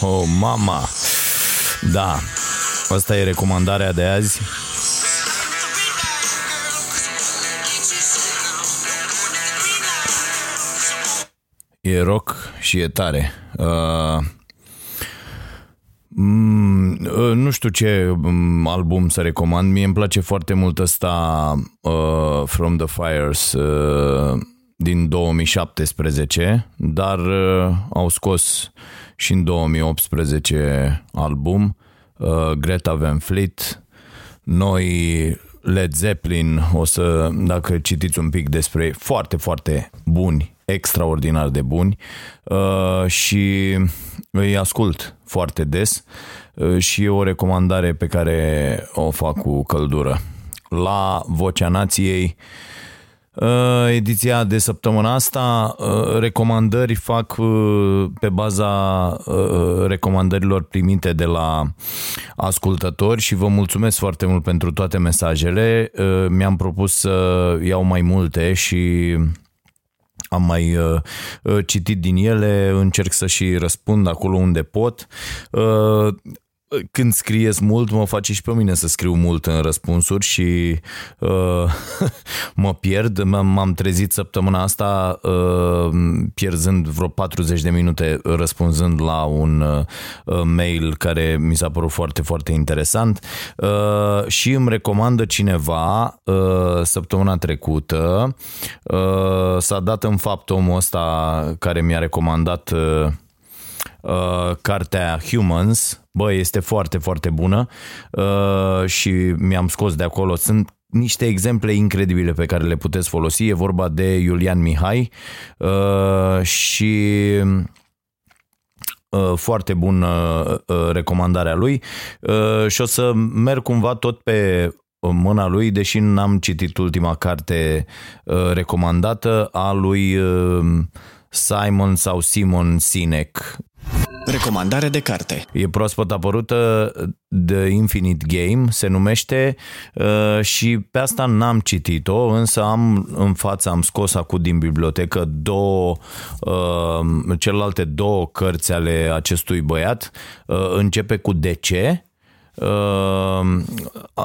Oh, oh, mama! Da, asta e recomandarea de azi. E rock și e tare. Uh, mm, uh, nu știu ce mm, album să recomand. Mie îmi place foarte mult ăsta uh, From the Fires uh, din 2017, dar uh, au scos și în 2018 album uh, Greta Van Fleet. Noi Led Zeppelin, o să, dacă citiți un pic despre foarte, foarte buni, extraordinar de buni uh, și îi ascult foarte des uh, și e o recomandare pe care o fac cu căldură. La Vocea Nației Uh, ediția de săptămâna asta, uh, recomandări fac uh, pe baza recomandărilor primite de la ascultători și vă mulțumesc foarte mult pentru toate mesajele. Mi-am propus să iau mai multe și am mai uh, citit din ele, încerc să și răspund acolo unde pot. Uh, când scrieți mult, mă face și pe mine să scriu mult în răspunsuri și uh, mă pierd. M-am trezit săptămâna asta uh, pierzând vreo 40 de minute răspunzând la un uh, mail care mi s-a părut foarte, foarte interesant uh, și îmi recomandă cineva uh, săptămâna trecută uh, s-a dat în fapt omul ăsta care mi-a recomandat uh, uh, cartea Humans, bă, este foarte, foarte bună uh, și mi-am scos de acolo. Sunt niște exemple incredibile pe care le puteți folosi. E vorba de Iulian Mihai uh, și uh, foarte bună uh, recomandarea lui uh, și o să merg cumva tot pe mâna lui, deși n-am citit ultima carte recomandată a lui Simon sau Simon Sinek, Recomandare de carte. E proaspăt apărută The Infinite Game, se numește uh, și pe asta n-am citit-o, însă am în față, am scos acum din bibliotecă două, uh, celelalte două cărți ale acestui băiat. Uh, începe cu De ce,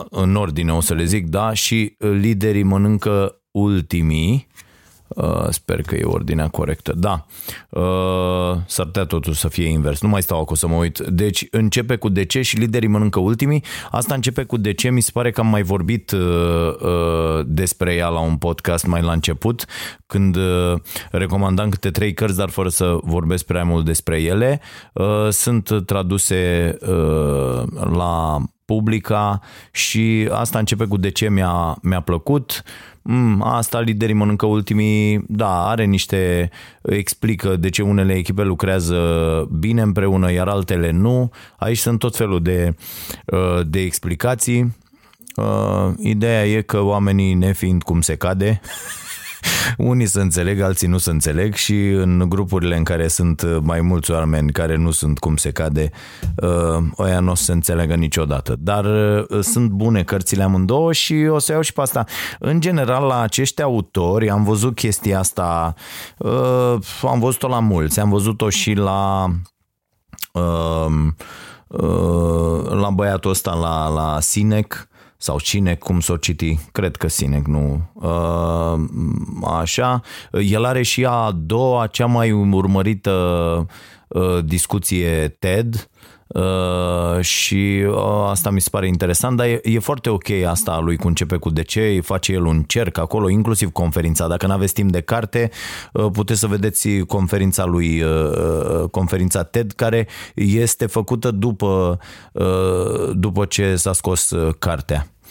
în ordine o să le zic, da, și liderii mănâncă ultimii, Uh, sper că e ordinea corectă. Da, uh, s-ar putea totul să fie invers. Nu mai stau acum să mă uit. Deci începe cu de ce și liderii mănâncă ultimii. Asta începe cu de ce. Mi se pare că am mai vorbit uh, uh, despre ea la un podcast mai la început, când uh, recomandam câte trei cărți, dar fără să vorbesc prea mult despre ele. Uh, sunt traduse uh, la publica și asta începe cu de ce mi-a, mi-a plăcut. Mm, asta liderii mănâncă ultimii, da, are niște, explică de ce unele echipe lucrează bine împreună, iar altele nu. Aici sunt tot felul de, uh, de explicații. Uh, ideea e că oamenii nefiind cum se cade, unii să înțeleg, alții nu să înțeleg și în grupurile în care sunt mai mulți oameni care nu sunt cum se cade, uh, ăia nu o să se înțelegă niciodată. Dar uh, sunt bune cărțile amândouă și o să iau și pe asta. În general, la acești autori am văzut chestia asta, uh, am văzut-o la mulți, am văzut-o și la la băiatul ăsta la, la Sinec, sau cine, cum s-o citi, cred că Sinec, nu. Uh, așa, el are și a doua, cea mai urmărită uh, discuție TED, Uh, și uh, asta mi se pare interesant, dar e, e foarte ok asta a lui cu începe cu de ce, face el un cerc acolo, inclusiv conferința. Dacă nu aveți timp de carte, uh, puteți să vedeți conferința lui, uh, uh conferința TED, care este făcută după, uh, după ce s-a scos uh, cartea.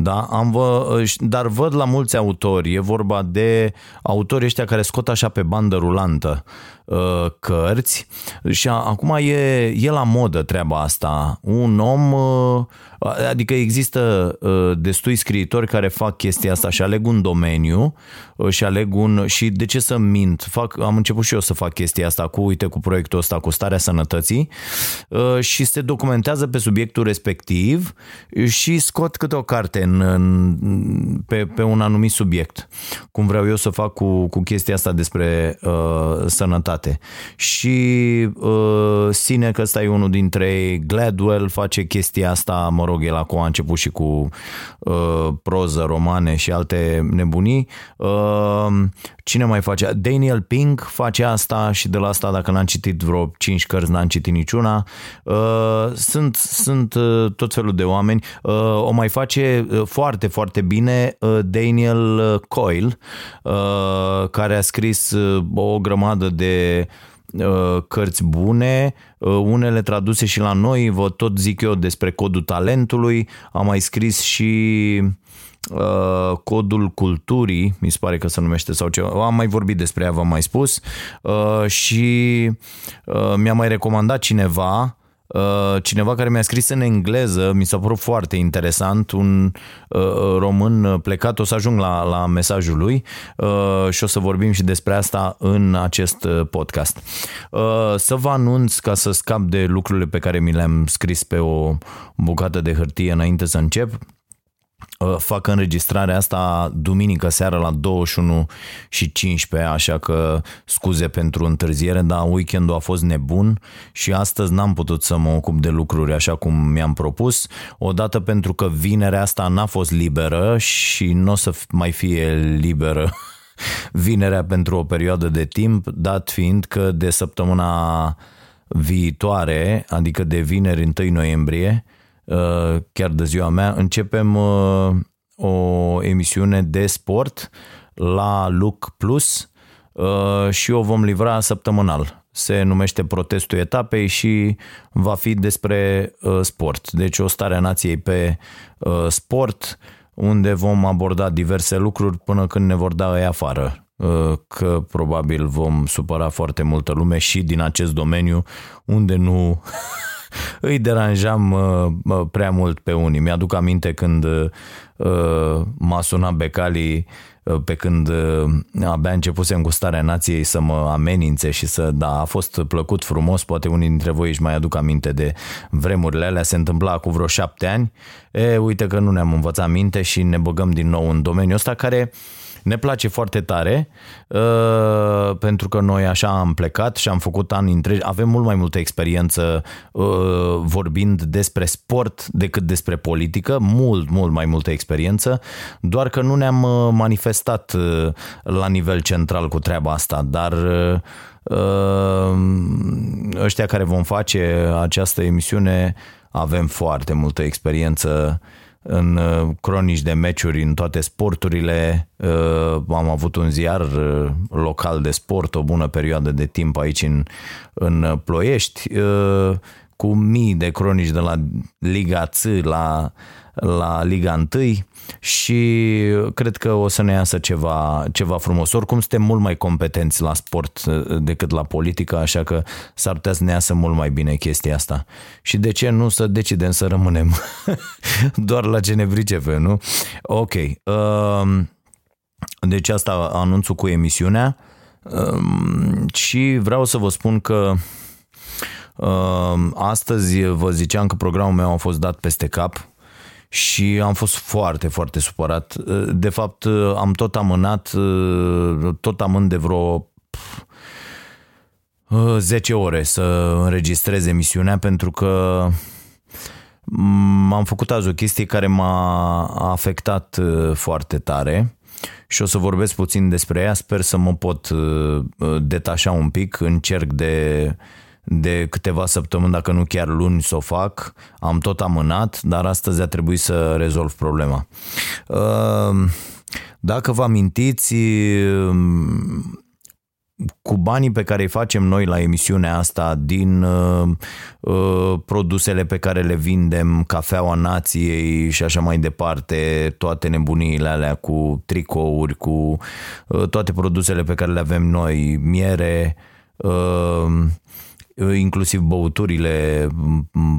Da, am vă, dar văd la mulți autori, e vorba de autori ăștia care scot așa pe bandă rulantă uh, cărți și acum e, e la modă treaba asta. Un om, uh, adică există uh, destui scriitori care fac chestia asta și aleg un domeniu și aleg un... Și de ce să mint? Fac, am început și eu să fac chestia asta cu, uite, cu proiectul ăsta, cu starea sănătății și se documentează pe subiectul respectiv și scot câte o carte în, în, pe, pe un anumit subiect. Cum vreau eu să fac cu, cu chestia asta despre uh, sănătate. Și uh, Sine, că ăsta e unul dintre ei, Gladwell face chestia asta, mă rog, el acum a început și cu uh, proză, romane și alte nebunii. Uh, cine mai face? Daniel Pink face asta și de la asta, dacă n-am citit vreo 5 cărți, n-am citit niciuna. Uh, sunt sunt uh, tot felul de oameni. Uh, o mai face uh, foarte, foarte bine uh, Daniel uh, Coyle, uh, care a scris uh, o grămadă de uh, cărți bune, uh, unele traduse și la noi, vă tot zic eu despre codul talentului, am mai scris și uh, codul culturii, mi se pare că se numește sau ceva, am mai vorbit despre ea, v-am mai spus uh, și uh, mi-a mai recomandat cineva Uh, cineva care mi-a scris în engleză, mi s-a părut foarte interesant, un uh, român plecat, o să ajung la, la mesajul lui uh, și o să vorbim și despre asta în acest podcast. Să vă anunț ca să scap de lucrurile pe care mi le-am scris pe o bucată de hârtie înainte să încep Uh, fac înregistrarea asta duminică seara la 21 și 15, așa că scuze pentru întârziere, dar weekendul a fost nebun și astăzi n-am putut să mă ocup de lucruri așa cum mi-am propus. Odată pentru că vinerea asta n-a fost liberă și nu o să mai fie liberă vinerea pentru o perioadă de timp, dat fiind că de săptămâna viitoare, adică de vineri 1 noiembrie, Uh, chiar de ziua mea, începem uh, o emisiune de sport la Look Plus uh, și o vom livra săptămânal. Se numește Protestul Etapei și va fi despre sport. Deci o stare a nației pe sport, unde vom aborda diverse lucruri până când ne vor da ei afară că probabil vom supăra foarte multă lume și din acest domeniu unde nu îi deranjam uh, prea mult pe unii. Mi-aduc aminte când uh, m-a sunat Becali uh, pe când abia începusem cu starea nației să mă amenințe și să, da, a fost plăcut frumos, poate unii dintre voi își mai aduc aminte de vremurile alea, se întâmpla cu vreo șapte ani, e, uite că nu ne-am învățat minte și ne băgăm din nou în domeniul ăsta care uh, ne place foarte tare uh, pentru că noi așa am plecat și am făcut ani întregi. Avem mult mai multă experiență uh, vorbind despre sport decât despre politică, mult, mult mai multă experiență, doar că nu ne-am uh, manifestat la nivel central cu treaba asta, dar ăștia care vom face această emisiune avem foarte multă experiență în uh, cronici de meciuri în toate sporturile. Uh, am avut un ziar uh, local de sport o bună perioadă de timp aici în, în Ploiești cu mii de cronici de la Liga C la, la Liga 1 și cred că o să ne iasă ceva, ceva frumos. Oricum suntem mult mai competenți la sport decât la politică, așa că s-ar putea să ne iasă mult mai bine chestia asta. Și de ce nu să decidem să rămânem doar la ce ne pricepem, nu? Ok. Um, deci asta anunțul cu emisiunea um, și vreau să vă spun că um, astăzi vă ziceam că programul meu a fost dat peste cap și am fost foarte, foarte supărat. De fapt, am tot amânat, tot amând de vreo 10 ore să înregistrez emisiunea pentru că am făcut azi o chestie care m-a afectat foarte tare și o să vorbesc puțin despre ea. Sper să mă pot detașa un pic. Încerc de de câteva săptămâni, dacă nu chiar luni, să o fac. Am tot amânat, dar astăzi a trebuit să rezolv problema. Ehm, dacă vă amintiți, ehm, cu banii pe care îi facem noi la emisiunea asta din uh, uh, produsele pe care le vindem, cafeaua nației și așa mai departe, toate nebuniile alea cu tricouri, cu uh, toate produsele pe care le avem noi, miere, uh, inclusiv băuturile,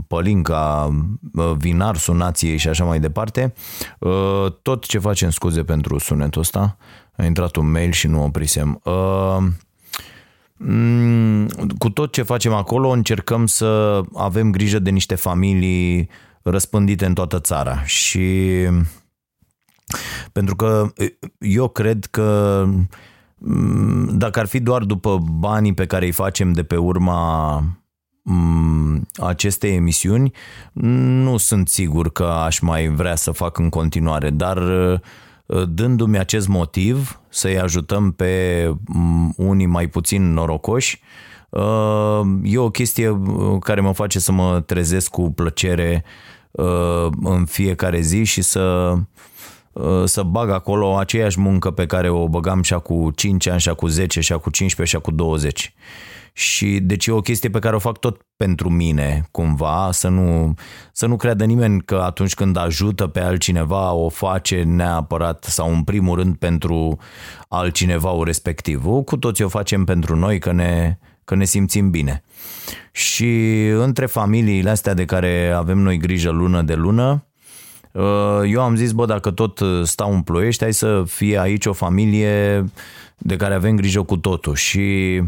pălinca, uh, vinarsul nației și așa mai departe. Uh, tot ce facem, scuze pentru sunetul ăsta, a intrat un mail și nu oprisem. Uh, Mm, cu tot ce facem acolo încercăm să avem grijă de niște familii răspândite în toată țara și pentru că eu cred că mm, dacă ar fi doar după banii pe care îi facem de pe urma mm, acestei emisiuni, nu sunt sigur că aș mai vrea să fac în continuare, dar Uh, dându-mi acest motiv să-i ajutăm pe mm, unii mai puțin norocoși, uh, e o chestie uh, care mă face să mă trezesc cu plăcere în fiecare zi și să, să bag acolo aceeași muncă pe care o băgam și cu 5 ani, și cu 10, și cu 15, și cu 20. Și deci e o chestie pe care o fac tot pentru mine, cumva, să nu, să nu creadă nimeni că atunci când ajută pe altcineva o face neapărat sau în primul rând pentru altcineva o respectiv. Cu toți o facem pentru noi că ne, că ne simțim bine. Și între familiile astea de care avem noi grijă lună de lună, uh, eu am zis, bă, dacă tot stau în ploiești, hai să fie aici o familie de care avem grijă cu totul. Și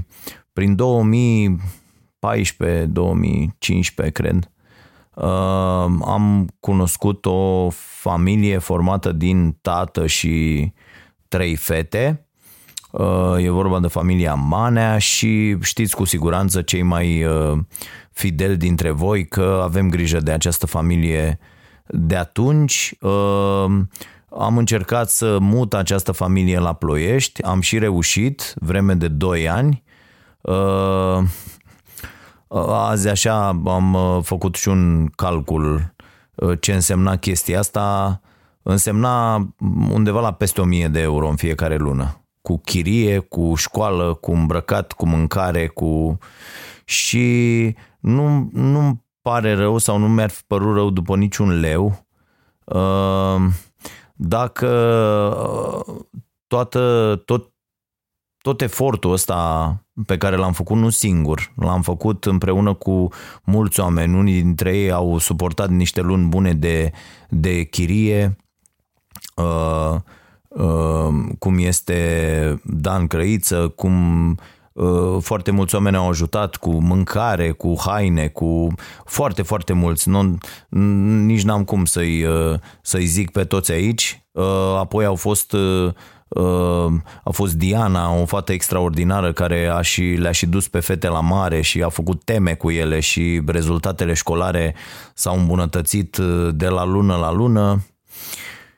prin 2014-2015, cred, uh, am cunoscut o familie formată din tată și trei fete. Uh, e vorba de familia Manea și știți cu siguranță cei mai uh, fideli dintre voi că avem grijă de această familie de atunci. Am încercat să mut această familie la Ploiești, am și reușit vreme de 2 ani Uh, azi așa am uh, făcut și un calcul uh, ce însemna chestia asta. Însemna undeva la peste 1000 de euro în fiecare lună. Cu chirie, cu școală, cu îmbrăcat, cu mâncare, cu... Și nu, nu pare rău sau nu mi-ar fi părut rău după niciun leu dacă toată, tot, tot efortul ăsta pe care l-am făcut nu singur, l-am făcut împreună cu mulți oameni. Unii dintre ei au suportat niște luni bune de, de chirie, uh, uh, cum este Dan Crăiță, cum uh, foarte mulți oameni au ajutat cu mâncare, cu haine, cu foarte, foarte mulți. Nu, nici n-am cum să-i, uh, să-i zic pe toți aici. Uh, apoi au fost a fost Diana, o fată extraordinară care a și, le-a și dus pe fete la mare și a făcut teme cu ele și rezultatele școlare s-au îmbunătățit uh, de la lună la lună.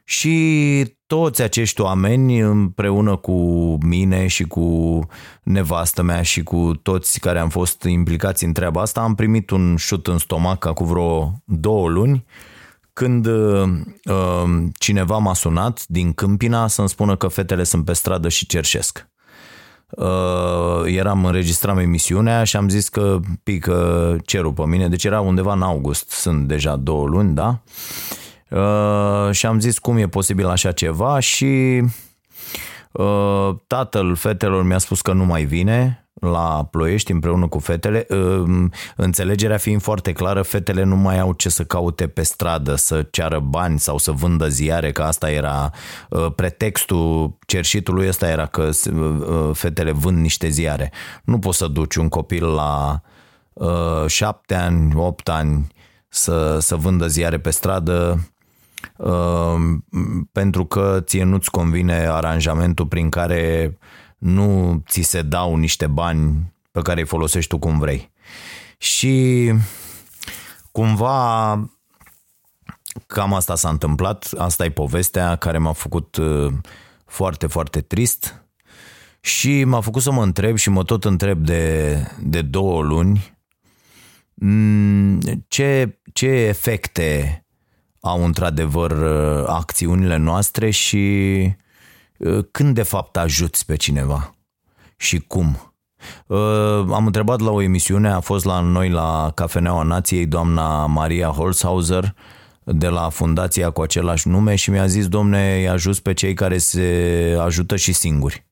Și toți acești oameni împreună cu mine și cu nevastă mea și cu toți care am fost implicați în treaba asta am primit un șut în stomac cu vreo două luni când uh, uh, cineva m-a sunat din Câmpina să-mi spună că fetele sunt pe stradă și cerșesc. Uh, eram înregistram emisiunea și am zis că pică cerul pe mine, deci era undeva în august, sunt deja două luni, da? Uh, și am zis cum e posibil așa ceva? Și uh, tatăl fetelor mi-a spus că nu mai vine, la Ploiești împreună cu fetele, înțelegerea fiind foarte clară, fetele nu mai au ce să caute pe stradă, să ceară bani sau să vândă ziare, că asta era ă, pretextul cerșitului ăsta era că ă, fetele vând niște ziare. Nu poți să duci un copil la ă, șapte ani, opt ani să, să vândă ziare pe stradă, pentru că ție nu-ți convine aranjamentul prin care nu ți se dau niște bani pe care îi folosești tu cum vrei. Și cumva cam asta s-a întâmplat, asta e povestea care m-a făcut uh, foarte, foarte trist și m-a făcut să mă întreb și mă tot întreb de, de două luni mm, ce, ce efecte au într-adevăr uh, acțiunile noastre și Uh, când de fapt ajuți pe cineva. și cum. Uh, am întrebat la o emisiune, a fost la noi la Cafeneaua Nației doamna Maria Holzhauser de la fundația cu același nume și mi-a zis, domne, îi ajut pe cei care se ajută și singuri.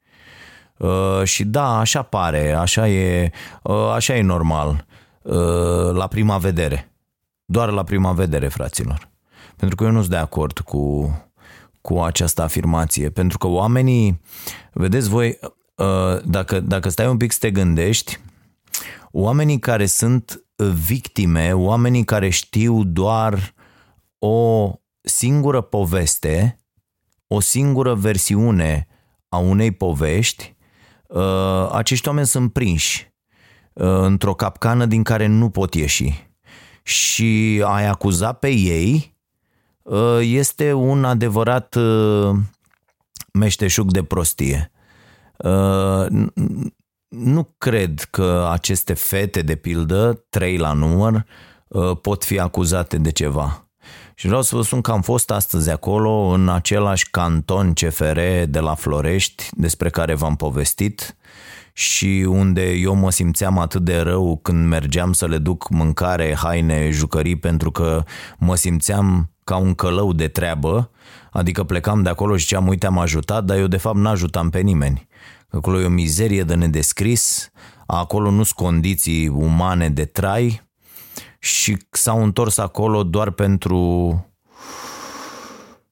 Uh, și da, așa pare, așa e, uh, așa e normal, uh, la prima vedere. Doar la prima vedere, fraților. Pentru că eu nu sunt de acord cu, cu această afirmație. Pentru că oamenii, vedeți voi, uh, dacă, dacă stai un pic să te gândești, oamenii care sunt victime, oamenii care știu doar o singură poveste, o singură versiune a unei povești, uh, acești oameni sunt prinși uh, într-o capcană din care nu pot ieși. Și ai acuza pe ei uh, este un adevărat meșteșug de prostie. Nu cred că aceste fete, de pildă, trei la număr, pot fi acuzate de ceva. Și vreau să vă spun că am fost astăzi acolo, în același canton CFR de la Florești, despre care v-am povestit, și unde eu mă simțeam atât de rău când mergeam să le duc mâncare, haine, jucării, pentru că mă simțeam ca un călău de treabă, adică plecam de acolo și ziceam, uite, am ajutat, dar eu de fapt n-ajutam pe nimeni. Acolo e o mizerie de nedescris, acolo nu sunt condiții umane de trai, și s-au întors acolo doar pentru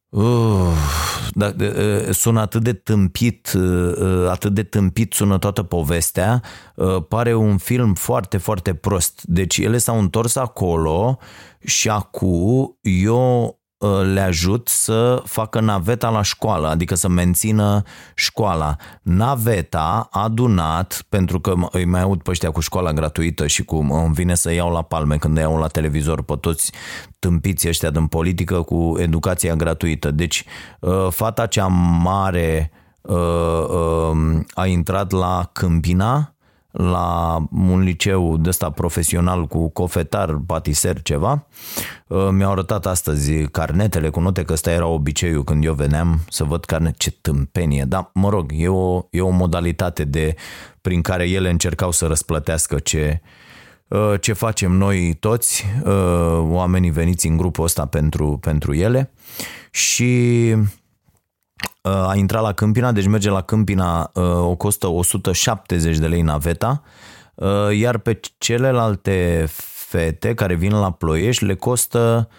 Uh, da, uh, sună atât de tâmpit, uh, uh, atât de tâmpit sună toată povestea, uh, pare un film foarte, foarte prost. Deci ele s-au întors acolo și acum eu Uh, le ajut să facă naveta la școală, adică să mențină școala. Naveta a adunat, pentru că îi mai aud pe ăștia cu școala gratuită și cum îmi vine să iau la palme când iau la televizor pe toți tâmpiții ăștia din politică cu educația gratuită. Deci uh, fata cea mare uh, a intrat la Câmpina, la un liceu de ăsta profesional cu cofetar, patiser, ceva. Uh, mi-au arătat astăzi carnetele cu note, că ăsta era obiceiul când eu veneam să văd carnet, ce tâmpenie. Dar, mă rog, e o, e o modalitate de, prin care ele încercau să răsplătească ce, uh, ce facem noi toți, uh, oamenii veniți în grupul ăsta pentru, pentru ele. Și a intrat la Câmpina, deci merge la Câmpina, uh, o costă 170 de lei naveta, uh, iar pe celelalte fete care vin la Ploiești le costă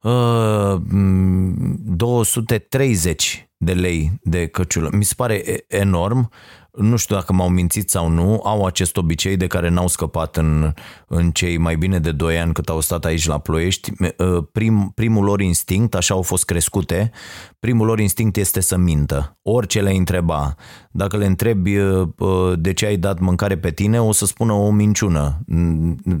230 uh, de lei de căciulă. Mi se pare enorm nu știu dacă m-au mințit sau nu, au acest obicei de care n-au scăpat în, în cei mai bine de 2 ani cât au stat aici la Ploiești. Ă, prim, primul lor instinct, așa au fost crescute, primul lor instinct este să mintă. Orice le întreba. Dacă le întrebi ă, ă, de ce ai dat mâncare pe tine, o să spună o minciună.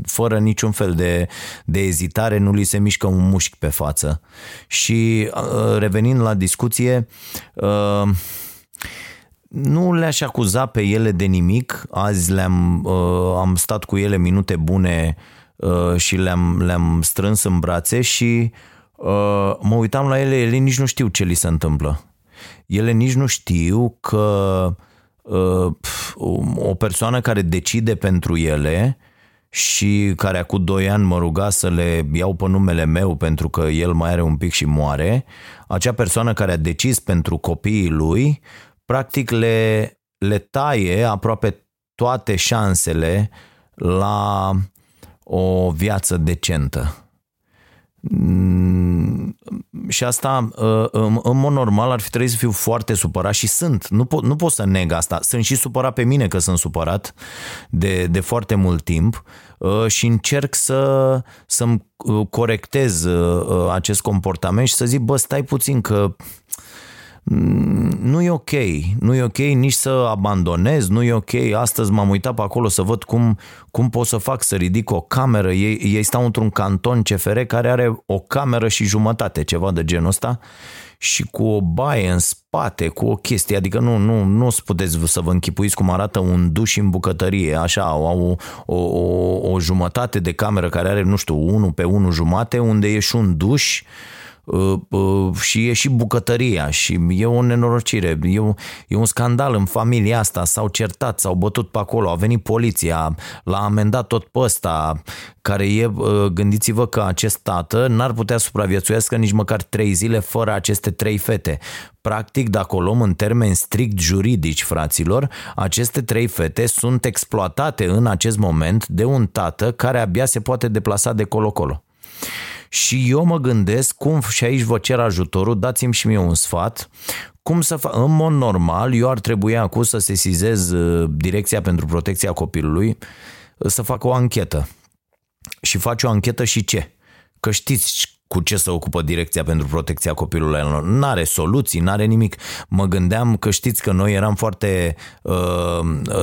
Fără niciun fel de, de ezitare, nu li se mișcă un mușchi pe față. Și revenind la discuție, nu le-aș acuza pe ele de nimic. Azi le-am uh, am stat cu ele minute bune uh, și le-am, le-am strâns în brațe și uh, mă uitam la ele, ele nici nu știu ce li se întâmplă. Ele nici nu știu că uh, o persoană care decide pentru ele și care acum doi ani mă ruga să le iau pe numele meu pentru că el mai are un pic și moare, acea persoană care a decis pentru copiii lui practic le, le taie aproape toate șansele la o viață decentă. Mm, și asta, uh, în mod normal, ar fi trebuit să fiu foarte supărat și sunt. Nu pot, nu pot să neg asta. Sunt și supărat pe mine că sunt supărat de, de foarte mult timp uh, și încerc să, să-mi uh, corectez acest comportament și să zic, bă, stai puțin că Mm, nu e ok, nu e ok nici să abandonez, nu e ok, astăzi m-am uitat pe acolo să văd cum, cum pot să fac să ridic o cameră, ei, ei stau într-un canton CFR care are o cameră și jumătate, ceva de genul ăsta și cu o baie în spate, cu o chestie, adică nu, nu, nu puteți să vă închipuiți cum arată un duș în bucătărie, așa, au o, o, o, o jumătate de cameră care are, nu știu, unul pe unul jumate, unde e și un duș, uh, uh, și e și bucătăria și e o nenorocire, e, un, e un scandal în familia asta, s-au certat, s-au bătut pe acolo, a venit poliția, l-a amendat tot pe ăsta, care e, uh, gândiți-vă că acest tată n-ar putea supraviețuiască nici măcar trei zile fără aceste trei fete. Practic, dacă o luăm în termeni strict juridici, fraților, aceste trei fete sunt exploatate în acest moment de un tată care abia se poate deplasa de colo-colo. Și eu mă gândesc cum, și aici vă cer ajutorul, dați-mi și mie un sfat, cum să fac, în mod normal, eu ar trebui acum să sesizez uh, Direcția pentru Protecția Copilului, uh, să fac o anchetă. Și faci o anchetă și ce? Că știți cu ce se ocupă Direcția pentru Protecția Copilului N-are soluții, n-are nimic. Mă gândeam că știți că noi eram foarte uh,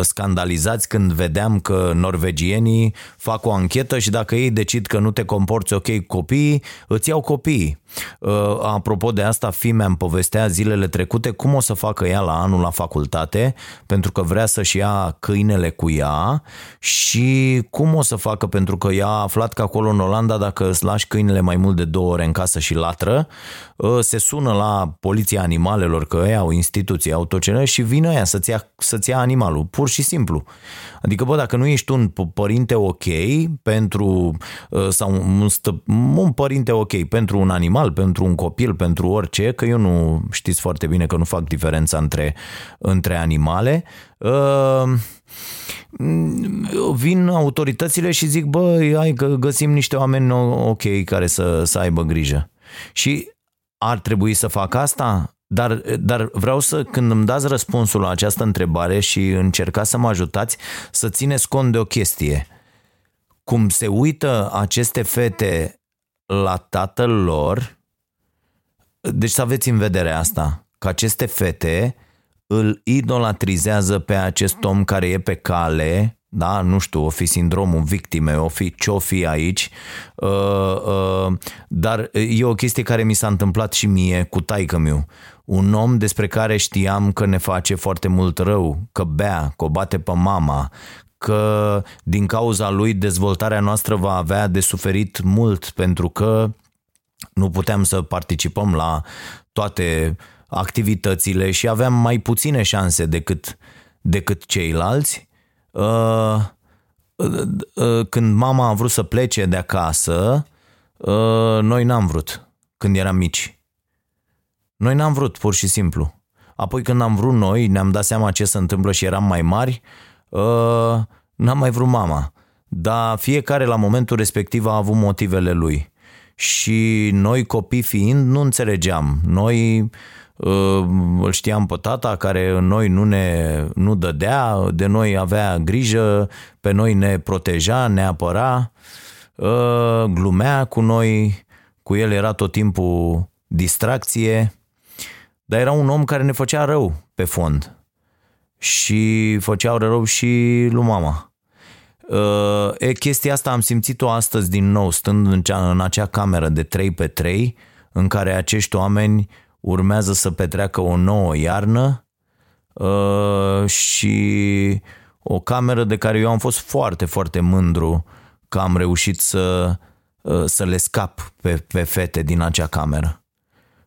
scandalizați când vedeam că norvegienii fac o anchetă și dacă ei decid că nu te comporți ok cu copiii, îți iau copiii. Uh, apropo de asta, fimea îmi povestea zilele trecute cum o să facă ea la anul la facultate, pentru că vrea să-și ia câinele cu ea și cum o să facă, pentru că ea a aflat că acolo în Olanda, dacă îți lași câinele mai mult de două ore în casă și latră, ă, se sună la poliția animalelor, că ei au instituții autocene și vine aia să-ți ia, să-ți ia animalul, pur și simplu. Adică, bă, dacă nu ești un părinte ok pentru, ă, sau un, stă, un părinte ok pentru un animal, pentru un copil, pentru orice, că eu nu știți foarte bine că nu fac diferența între, între animale, uh, vin autoritățile și zic, bă, hai că găsim niște oameni ok care să, să aibă grijă. Și ar trebui să fac asta? Dar, dar vreau să, când îmi dați răspunsul la această întrebare și încercați să mă ajutați, să țineți cont de o chestie. Cum se uită aceste fete la tatăl lor, deci să aveți în vedere asta, că aceste fete îl idolatrizează pe acest om care e pe cale, da, nu știu, o fi sindromul victime, o fi ce-o fi aici, uh, uh, dar e o chestie care mi s-a întâmplat și mie cu taică meu. Un om despre care știam că ne face foarte mult rău, că bea, că o bate pe mama, că din cauza lui dezvoltarea noastră va avea de suferit mult pentru că nu puteam să participăm la toate activitățile și aveam mai puține șanse decât, decât ceilalți. Uh, uh, uh, când mama a vrut să plece de acasă, noi n-am vrut când eram mici. Noi n-am vrut, pur și simplu. Apoi când am vrut noi, ne-am dat seama ce se întâmplă și eram mai mari, n-am mai vrut mama. Dar fiecare la momentul respectiv a avut motivele lui. Și noi copii fiind nu înțelegeam. Noi îl știam pe tata care noi nu ne nu dădea, de noi avea grijă, pe noi ne proteja, ne apăra, ă, glumea cu noi, cu el era tot timpul distracție, dar era un om care ne făcea rău pe fond și făcea rău și lui mama. Ă, e, chestia asta am simțit-o astăzi din nou, stând în, cea, în acea cameră de 3 pe 3 în care acești oameni urmează să petreacă o nouă iarnă uh, și o cameră de care eu am fost foarte, foarte mândru că am reușit să, uh, să le scap pe, pe fete din acea cameră.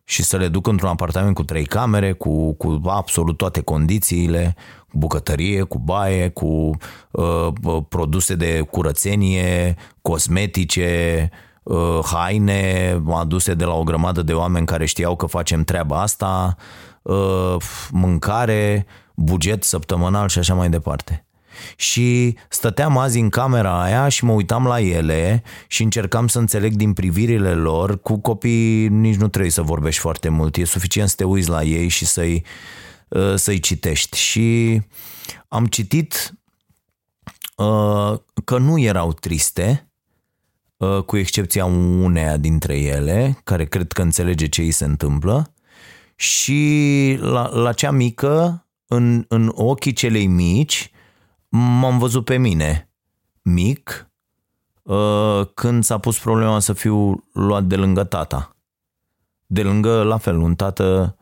Și să le duc într-un apartament cu trei camere, cu, cu absolut toate condițiile, cu bucătărie, cu baie, cu uh, produse de curățenie, cosmetice, Uh, haine aduse de la o grămadă de oameni care știau că facem treaba asta, uh, mâncare, buget săptămânal și așa mai departe. Și stăteam azi în camera aia și mă uitam la ele și încercam să înțeleg din privirile lor. Cu copii nici nu trebuie să vorbești foarte mult, e suficient să te uiți la ei și să-i, uh, să-i citești. Și am citit că nu erau triste, Uh, cu excepția uneia dintre ele, care cred că înțelege ce îi se întâmplă, și la, la cea mică, în, în ochii celei mici, m-am văzut pe mine, mic, uh, când s-a pus problema să fiu luat de lângă tata. De lângă, la fel, un tată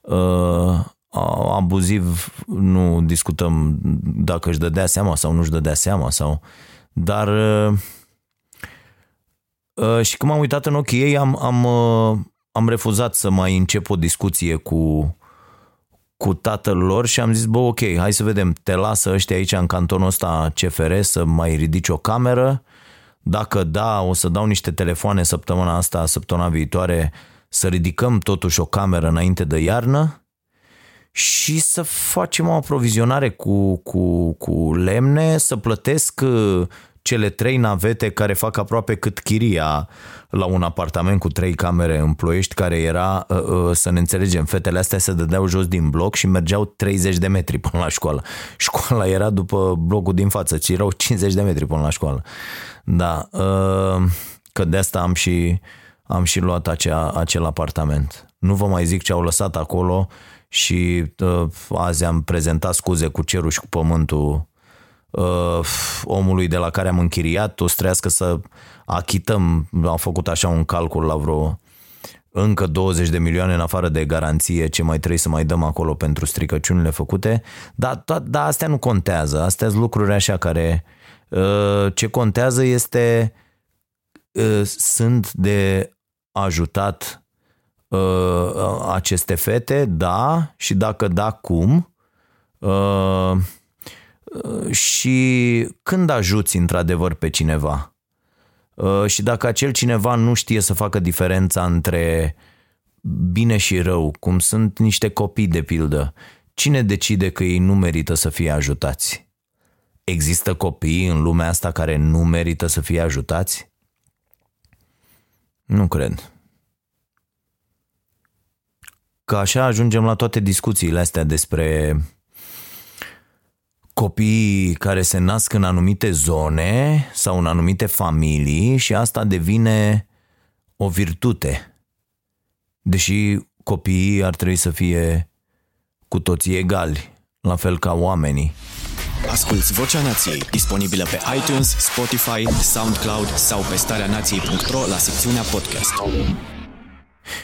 uh, abuziv, nu discutăm dacă își dădea seama sau nu își dădea seama, sau, dar uh, Uh, și când m-am uitat în ochii ei, am, am, uh, am refuzat să mai încep o discuție cu, cu tatăl lor și am zis, bă, ok, hai să vedem, te lasă ăștia aici în cantonul ăsta CFR să mai ridici o cameră, dacă da, o să dau niște telefoane săptămâna asta, săptămâna viitoare, să ridicăm totuși o cameră înainte de iarnă și să facem o aprovizionare cu, cu, cu lemne, să plătesc uh, cele trei navete care fac aproape cât chiria la un apartament cu trei camere în Ploiești, care era, uh, uh, să ne înțelegem, fetele astea se dădeau jos din bloc și mergeau 30 de metri până la școală. Școala era după blocul din față, ci erau 50 de metri până la școală. Da, că de asta am și, am și luat acea, acel apartament. Nu vă mai zic ce au lăsat acolo, și uh, azi am prezentat scuze cu cerul și cu pământul uh, omului de la care am închiriat, o să trească să achităm, am făcut așa un calcul la vreo încă 20 de milioane în afară de garanție ce mai trebuie să mai dăm acolo pentru stricăciunile făcute, dar, dar, dar astea nu contează, astea sunt lucruri așa care uh, ce contează este uh, sunt de ajutat uh, aceste fete, da, și dacă da, cum? Uh, și când ajuți într-adevăr pe cineva? Uh, și dacă acel cineva nu știe să facă diferența între bine și rău, cum sunt niște copii de pildă, cine decide că ei nu merită să fie ajutați? Există copii în lumea asta care nu merită să fie ajutați? Nu cred că așa ajungem la toate discuțiile astea despre copiii care se nasc în anumite zone sau în anumite familii și asta devine o virtute. Deși copiii ar trebui să fie cu toții egali, la fel ca oamenii. Asculți Vocea Nației, disponibilă pe iTunes, Spotify, SoundCloud sau pe starea nației.ro la secțiunea podcast.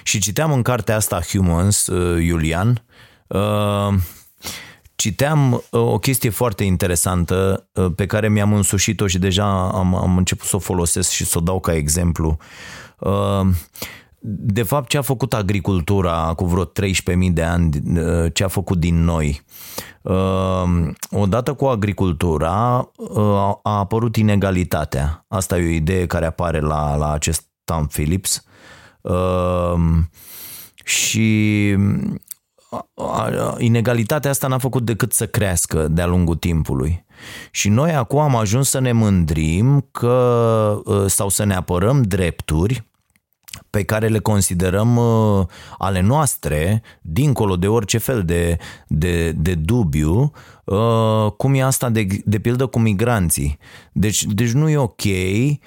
Și citeam în cartea asta Humans, uh, Iulian, uh, citeam uh, o chestie foarte interesantă pe care mi-am însușit-o și deja am, am început să o folosesc și să o dau ca exemplu. De fapt, ce a făcut agricultura cu vreo 13.000 de ani, ce a făcut din noi? Odată cu agricultura a apărut inegalitatea. Asta e o idee care apare la, la acest Tom Phillips Ehm, și inegalitatea asta n-a făcut decât să crească de-a lungul timpului. Și noi acum am ajuns să ne mândrim că, ă, sau să ne apărăm drepturi pe care le considerăm ă, ale noastre, dincolo de orice fel de, de, de dubiu, ă, cum e asta de, de pildă cu migranții. Deci, deci nu e ok Uh,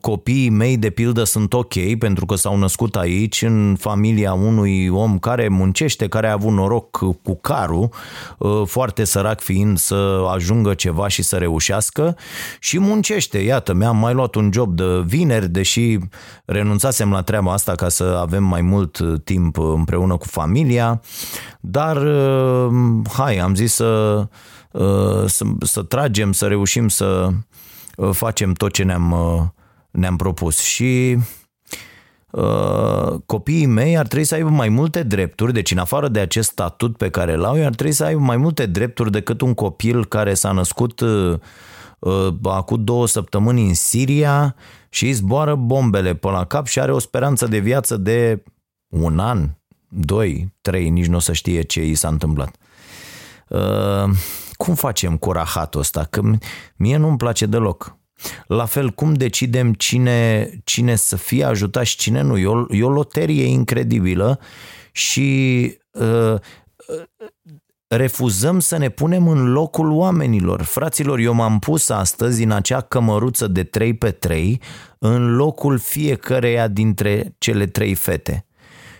copiii mei de pildă sunt ok pentru că s-au născut aici în familia unui om care muncește, care a avut noroc cu carul, uh, foarte sărac fiind să ajungă ceva și să reușească și muncește. Iată, mi-am mai luat un job de vineri, deși renunțasem la treaba asta ca să avem mai mult timp împreună cu familia, dar uh, hai, am zis să, să, să tragem, să reușim să Uh, facem tot ce ne-am, uh, ne-am propus și uh, copiii mei ar trebui să aibă mai multe drepturi, deci în afară de acest statut pe care l-au, ar trebui să aibă mai multe drepturi decât un copil care s-a născut uh, uh, acum două săptămâni în Siria și îi zboară bombele pe la cap și are o speranță de viață de un an, doi, trei, nici nu o să știe ce i s-a întâmplat. Uh, cum facem cu rahatul ăsta? Că mie nu-mi place deloc. La fel, cum decidem cine, cine să fie ajutat și cine nu? E o, e o loterie incredibilă și uh, refuzăm să ne punem în locul oamenilor. Fraților, eu m-am pus astăzi în acea cămăruță de 3 pe 3 în locul fiecăreia dintre cele trei fete.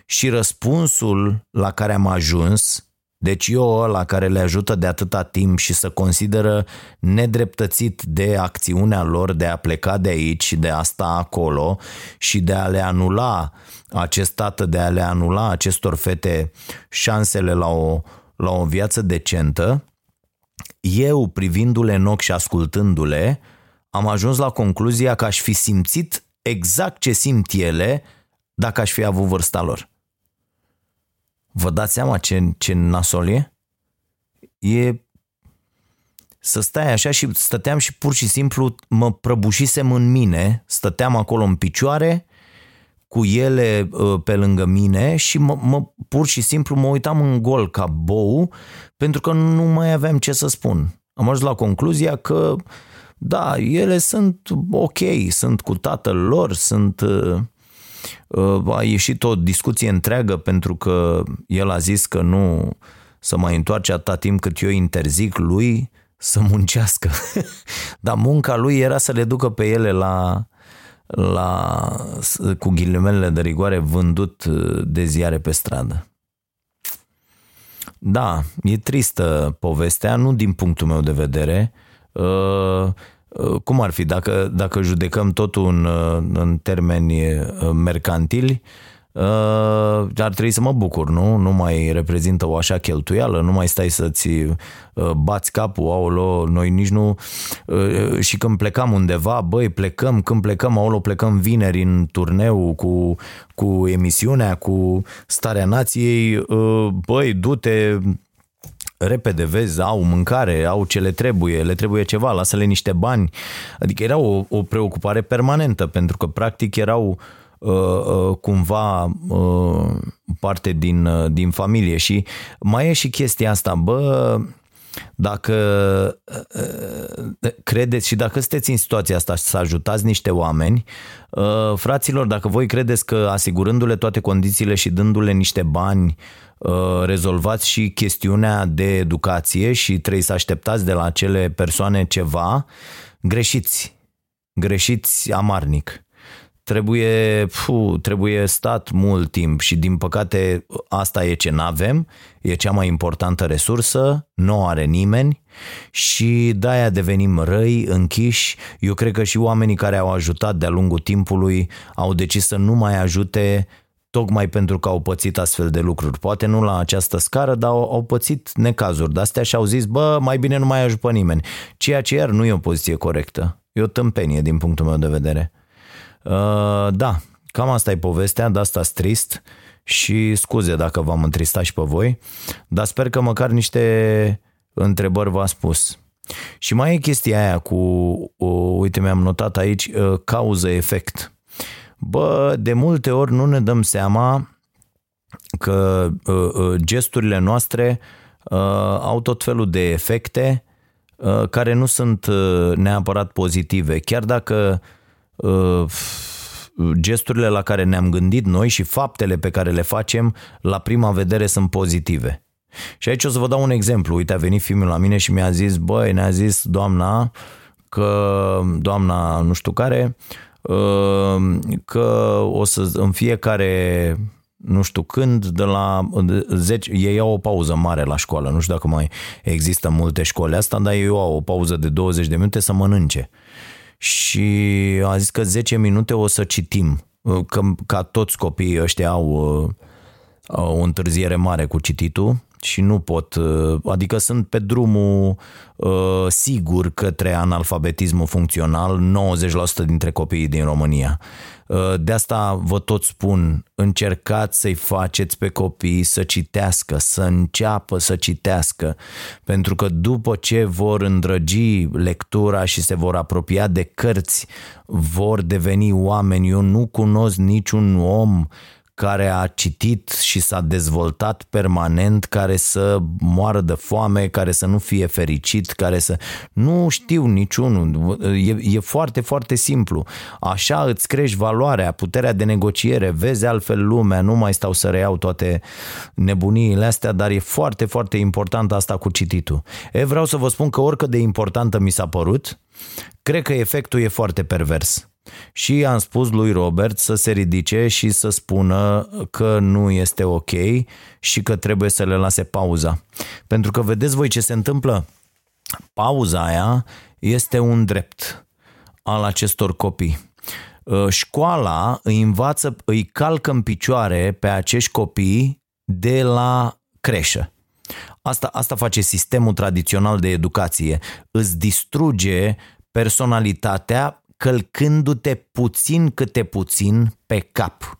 Și răspunsul la care am ajuns deci eu ăla care le ajută de atâta timp și să consideră nedreptățit de acțiunea lor de a pleca de aici și de a sta acolo și de a le anula acest tată, de a le anula acestor fete șansele la o, la o viață decentă, eu privindu-le în ochi și ascultându-le, am ajuns la concluzia că aș fi simțit exact ce simt ele dacă aș fi avut vârsta lor. Vă dați seama ce, ce nasol e? E să stai așa și stăteam și pur și simplu mă prăbușisem în mine, stăteam acolo în picioare cu ele uh, pe lângă mine și mă, mă, pur și simplu mă uitam în gol ca bou pentru că nu mai aveam ce să spun. Am ajuns la concluzia că da, ele sunt ok, sunt cu tatăl lor, sunt... Uh, uh, a ieșit o discuție întreagă pentru că el a zis că nu să mai întoarce atâta timp cât eu interzic lui să muncească. Dar munca lui era să le ducă pe ele la, la cu ghilimele de rigoare, vândut uh, de ziare pe stradă. Da, e tristă povestea, nu din punctul meu de vedere. Uh, uh, cum ar fi dacă, dacă judecăm totul în, în termeni mercantili? Uh, ar trebui să mă bucur, nu? Nu mai reprezintă o așa cheltuială, nu mai stai să-ți uh, bați capul, aolo, noi nici nu... Uh, și când plecam undeva, băi, plecăm, când plecăm, aolo, plecăm vineri în turneu cu, cu emisiunea, cu starea nației, băi, du-te repede, vezi, au mâncare, au ce le trebuie, le trebuie ceva, lasă-le niște bani. Adică era o, o preocupare permanentă, pentru că practic erau uh, Uh, uh, cumva uh, parte din, din familie și mai e și chestia asta, bă, dacă credeți și dacă sunteți în situația asta să ajutați niște oameni, fraților, dacă voi credeți că asigurându-le toate condițiile și dându-le niște bani, rezolvați și chestiunea de educație și trebuie să așteptați de la acele persoane ceva, greșiți. Greșiți amarnic trebuie, fu, trebuie stat mult timp și din păcate asta e ce n-avem, e cea mai importantă resursă, nu are nimeni și de-aia devenim răi, închiși. Eu cred că și oamenii care au ajutat de-a lungul timpului au decis să nu mai ajute tocmai pentru că au pățit astfel de lucruri. Poate nu la această scară, dar au, au pățit necazuri de astea și au zis, bă, mai bine nu mai ajut pe nimeni. Ceea ce iar nu e o poziție corectă. E o tâmpenie din punctul meu de vedere. Uh, da, cam asta e povestea, de asta trist și scuze dacă v-am întristat și pe voi, dar sper că măcar niște întrebări v-a spus. Și mai e chestia aia cu, uh, uite mi-am notat aici, uh, cauză-efect. Bă, de multe ori nu ne dăm seama că uh, uh, gesturile noastre uh, au tot felul de efecte uh, care nu sunt uh, neapărat pozitive. Chiar dacă Uh, gesturile la care ne-am gândit noi și faptele pe care le facem la prima vedere sunt pozitive. Și aici o să vă dau un exemplu. Uite, a venit filmul la mine și mi-a zis, băi, ne-a zis doamna că, doamna nu știu care, uh, că o să în fiecare nu știu când, de la 10, ei au o pauză mare la școală, nu știu dacă mai există multe școli asta, dar ei au o pauză de 20 de minute să mănânce. Și a zis că 10 minute o să citim, că, ca toți copiii ăștia au, au o întârziere mare cu cititul și nu pot, adică sunt pe drumul uh, sigur către analfabetismul funcțional 90% dintre copiii din România. Uh, de asta vă tot spun, încercați să-i faceți pe copii să citească, să înceapă să citească, pentru că după ce vor îndrăgi lectura și se vor apropia de cărți, vor deveni oameni. Eu nu cunosc niciun om care a citit și s-a dezvoltat permanent, care să moară de foame, care să nu fie fericit, care să... Nu știu niciunul. E, e foarte, foarte simplu. Așa îți crești valoarea, puterea de negociere, vezi altfel lumea, nu mai stau să reiau toate nebuniile astea, dar e foarte, foarte important asta cu cititul. E, vreau să vă spun că oricât de importantă mi s-a părut, cred că efectul e foarte pervers. Și am spus lui Robert să se ridice și să spună că nu este ok și că trebuie să le lase pauza. Pentru că vedeți voi ce se întâmplă? Pauza aia este un drept al acestor copii. Uh, școala îi învață, îi calcă în picioare pe acești copii de la creșă. Asta, asta face sistemul tradițional de educație. Îți distruge personalitatea călcându-te puțin câte puțin pe cap.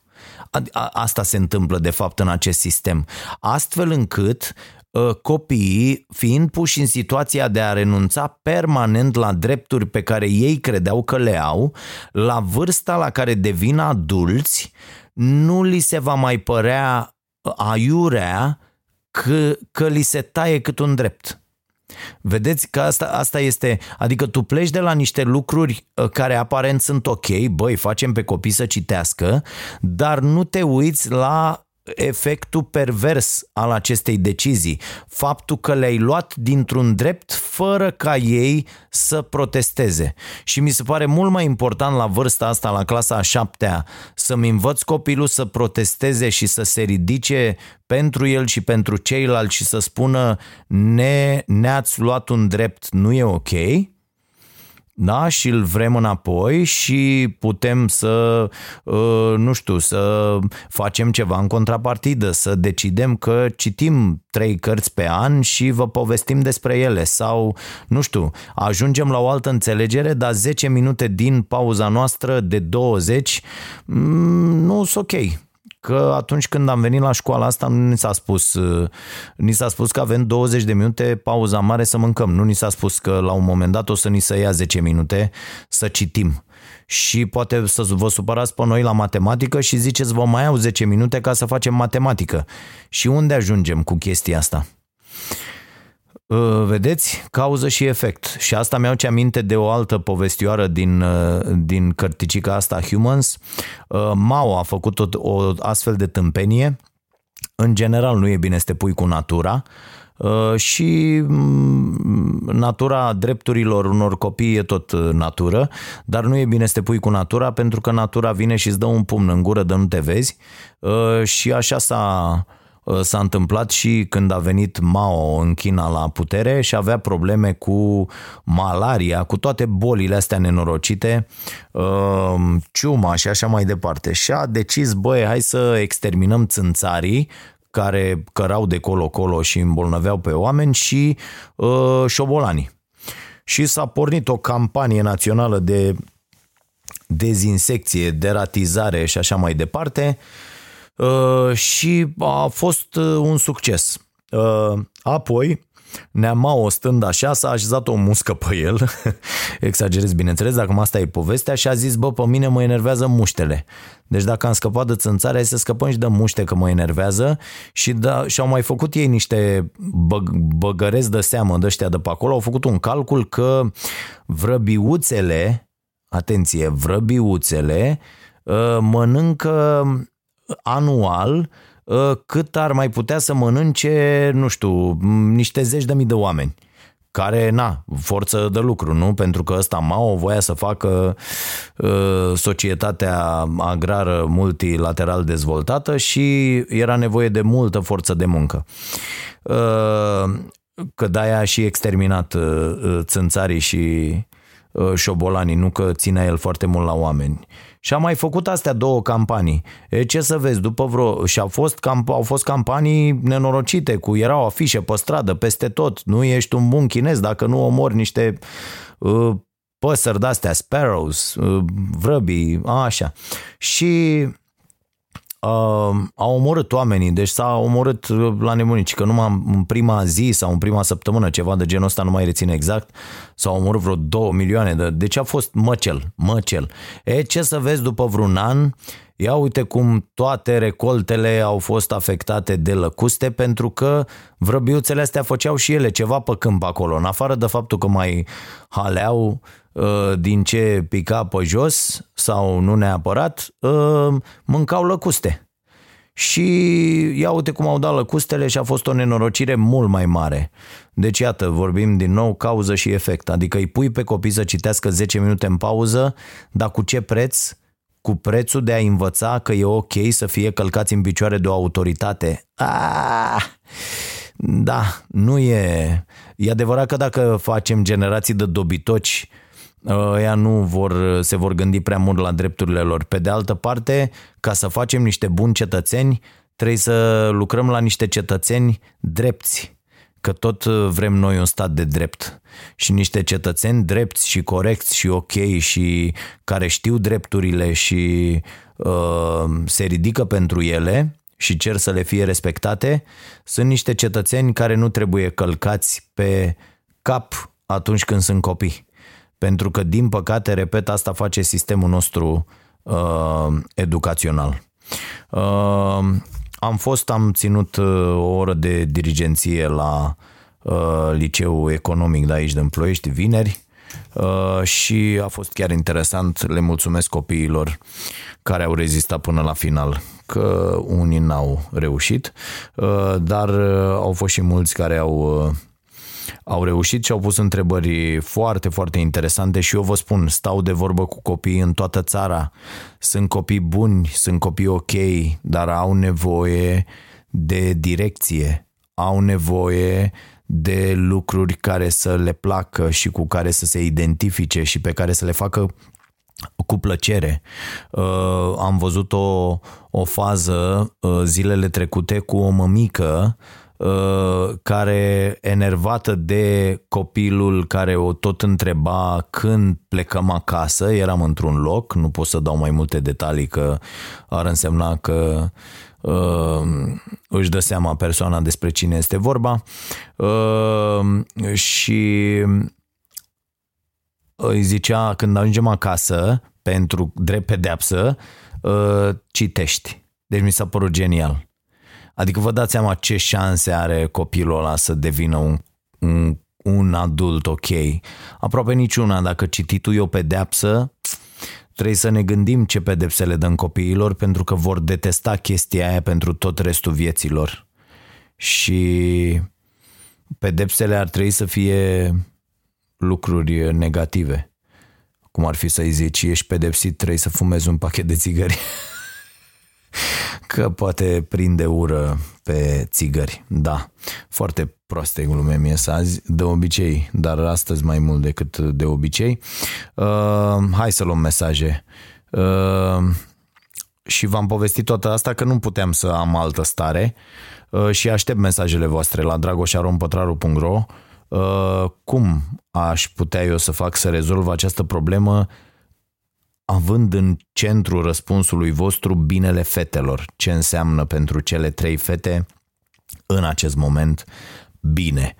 Asta se întâmplă de fapt în acest sistem. Astfel încât ă, copiii, fiind puși în situația de a renunța permanent la drepturi pe care ei credeau că le au, la vârsta la care devin adulți, nu li se va mai părea aiurea că, că li se taie cât un drept. Vedeți că asta, asta este, adică tu pleci de la niște lucruri uh, care aparent sunt ok, băi, facem pe copii să citească, dar nu te uiți la efectul pervers al acestei decizii, faptul că le-ai luat dintr-un drept fără ca ei să protesteze. Și mi se pare mult mai important la vârsta asta, la clasa a șaptea, să-mi învăț copilul să protesteze și să se ridice pentru el și pentru ceilalți și să spună ne, ne-ați luat un drept, nu e ok, da, și îl vrem înapoi și putem să, uh, nu știu, să facem ceva în contrapartidă, să decidem că citim trei cărți pe an și vă povestim despre ele sau, nu știu, ajungem la o altă înțelegere, dar 10 minute din pauza noastră de 20 mm, nu sunt ok că atunci când am venit la școala asta nu ni s-a spus, uh, ni s-a spus că avem 20 de minute pauza mare să mâncăm. Nu ni s-a spus că la un moment dat o să ni se ia 10 minute să citim. Și poate să vă supărați pe noi la matematică și ziceți vă mai au 10 minute ca să facem matematică. Și unde ajungem cu chestia asta? Uh, vedeți? Cauză și efect. Și asta mi-au ce aminte de o altă povestioară din, uh, din cărticica asta, Humans. Uh, Mao a făcut o, o astfel de tâmpenie. În general nu e bine să te pui cu natura și mm, natura drepturilor unor copii e tot natură, dar nu e bine să te pui cu natura pentru că natura vine și îți dă un pumn în gură de nu te vezi și așa s-a Uh, s-a întâmplat și când a venit Mao în China la putere și avea probleme cu malaria, cu toate bolile astea nenorocite, uh, ciuma și așa mai departe. Și a decis, băi, hai să exterminăm țânțarii care cărau de colo-colo și îmbolnăveau pe oameni și uh, șobolanii. Și s-a pornit o campanie națională de dezinsecție, deratizare și așa mai departe, Uh, și a fost uh, un succes. Uh, apoi, Neamao stând așa, s-a așezat o muscă pe el, exagerez bineînțeles, dacă asta e povestea, și a zis, bă, pe mine mă enervează muștele. Deci dacă am scăpat de țânțare, hai să scăpăm și de muște că mă enervează și da, și-au mai făcut ei niște bă, băgărezi de seamă de ăștia de pe acolo, au făcut un calcul că vrăbiuțele, atenție, vrăbiuțele mănâncă anual uh, cât ar mai putea să mănânce, nu știu, niște zeci de mii de oameni care, na, forță de lucru, nu? Pentru că ăsta Mao voia să facă uh, societatea agrară multilateral dezvoltată și era nevoie de multă forță de muncă. Uh, că de-aia a și exterminat uh, țânțarii și uh, șobolanii, nu că ținea el foarte mult la oameni. Și a mai făcut astea două campanii. E, ce să vezi, după vreo... Și au fost, camp... au fost campanii nenorocite, cu erau afișe pe stradă, peste tot. Nu ești un bun chinez dacă nu omori niște uh, păsări de-astea, sparrows, uh, vrăbii, așa. Și uh, au omorât oamenii, deci s-a omorât la nemunici, că numai în prima zi sau în prima săptămână, ceva de genul ăsta, nu mai reține exact, s-au omorât vreo 2 milioane de... Deci a fost măcel, măcel. E, ce să vezi după vreun an, Ia uite cum toate recoltele au fost afectate de lăcuste pentru că vrăbiuțele astea făceau și ele ceva pe câmp acolo, în afară de faptul că mai haleau uh, din ce pica pe jos sau nu neapărat, uh, mâncau lăcuste. Și ia uite cum au dat lăcustele și a fost o nenorocire mult mai mare. Deci iată, vorbim din nou cauză și efect. Adică îi pui pe copii să citească 10 minute în pauză, dar cu ce preț? cu prețul de a învăța că e ok să fie călcați în picioare de o autoritate. Ah, da, nu e... E adevărat că dacă facem generații de dobitoci, ăia nu vor, se vor gândi prea mult la drepturile lor. Pe de altă parte, ca să facem niște buni cetățeni, trebuie să lucrăm la niște cetățeni drepți, că tot vrem noi un stat de drept și niște cetățeni drepți și corecți și ok și care știu drepturile și uh, se ridică pentru ele și cer să le fie respectate, sunt niște cetățeni care nu trebuie călcați pe cap atunci când sunt copii. Pentru că, din păcate, repet, asta face sistemul nostru uh, educațional. Uh, am fost, am ținut uh, o oră de dirigenție la uh, liceul economic de aici din Ploiești, vineri, uh, și a fost chiar interesant. Le mulțumesc copiilor care au rezistat până la final, că unii n-au reușit, uh, dar uh, au fost și mulți care au uh, au reușit și au pus întrebări foarte, foarte interesante și eu vă spun, stau de vorbă cu copii în toată țara. Sunt copii buni, sunt copii ok, dar au nevoie de direcție, au nevoie de lucruri care să le placă și cu care să se identifice și pe care să le facă cu plăcere. Uh, am văzut o, o fază uh, zilele trecute cu o mămică Uh, care enervată de copilul care o tot întreba când plecăm acasă, eram într-un loc, nu pot să dau mai multe detalii că ar însemna că uh, își dă seama persoana despre cine este vorba uh, și îi zicea când ajungem acasă pentru drept pedeapsă, uh, citești. Deci mi s-a părut genial. Adică vă dați seama ce șanse are copilul ăla să devină un, un, un adult ok. Aproape niciuna. Dacă cititul e o pedeapsă, trebuie să ne gândim ce pedepse le dăm copiilor pentru că vor detesta chestia aia pentru tot restul vieților. Și pedepsele ar trebui să fie lucruri negative. Cum ar fi să-i zici, ești pedepsit, trebuie să fumezi un pachet de țigări. că poate prinde ură pe țigări. Da, foarte proaste glume mie să azi, de obicei, dar astăzi mai mult decât de obicei. Uh, hai să luăm mesaje. Uh, și v-am povestit toată asta că nu puteam să am altă stare uh, și aștept mesajele voastre la dragoșarompătraru.ro uh, cum aș putea eu să fac să rezolv această problemă având în centru răspunsului vostru binele fetelor, ce înseamnă pentru cele trei fete în acest moment bine.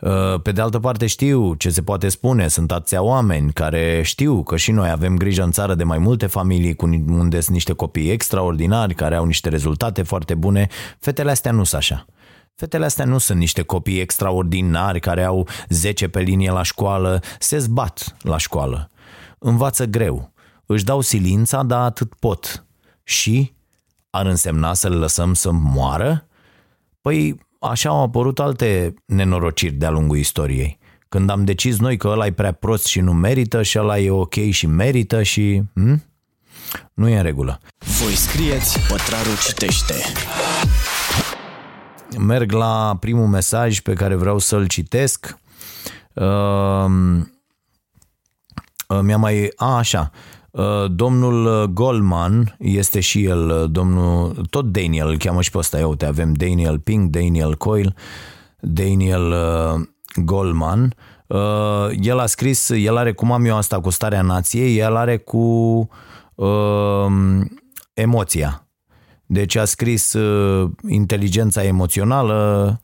Uh, pe de altă parte știu ce se poate spune, sunt atâția oameni care știu că și noi avem grijă în țară de mai multe familii cu unde sunt niște copii extraordinari care au niște rezultate foarte bune. Fetele astea nu sunt așa. Fetele astea nu sunt niște copii extraordinari care au 10 pe linie la școală, se zbat la școală. Învață greu își dau silința, dar atât pot. Și ar însemna să le lăsăm să moară? Păi așa au apărut alte nenorociri de-a lungul istoriei. Când am decis noi că ăla e prea prost și nu merită și ăla e ok și merită și... Hm? Nu e în regulă. Voi scrieți, pătrarul citește. Merg la primul mesaj pe care vreau să-l citesc. Uh, mi-a mai... A, așa. Uh, domnul Goldman este și el, uh, domnul, tot Daniel, îl cheamă și pe ăsta, uite, avem Daniel Pink, Daniel Coyle, Daniel uh, Goldman. El a scris, el are, cum am eu asta cu starea nației, el are cu uh, emoția. Deci a scris uh, inteligența emoțională,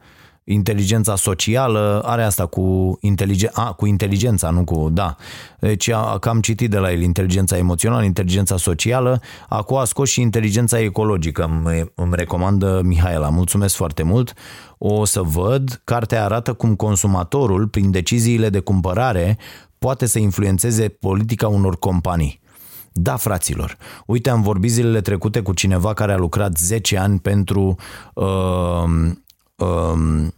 inteligența socială, are asta cu, inteligen, a, cu inteligența, nu cu, da. Deci a, că am citit de la el inteligența emoțională, inteligența socială, acum a scos și inteligența ecologică, îmi, îmi recomandă Mihaela, mulțumesc foarte mult. O să văd, cartea arată cum consumatorul, prin deciziile de cumpărare, poate să influențeze politica unor companii. Da, fraților. Uite, am vorbit zilele trecute cu cineva care a lucrat 10 ani pentru uh, um,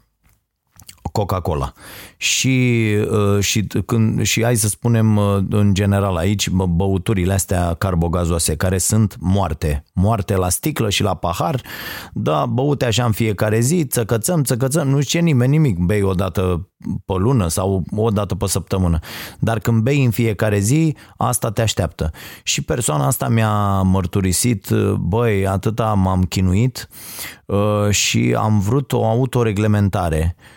Coca-Cola. Și, uh, și, când, și hai să spunem uh, în general aici băuturile astea carbogazoase care sunt moarte. Moarte la sticlă și la pahar, da, băute așa în fiecare zi, țăcățăm, țăcățăm, nu știe nimeni nimic, bei o dată pe lună sau o dată pe săptămână. Dar când bei în fiecare zi, asta te așteaptă. Și persoana asta mi-a mărturisit, băi, atâta m-am chinuit uh, și am vrut o autoreglementare uh,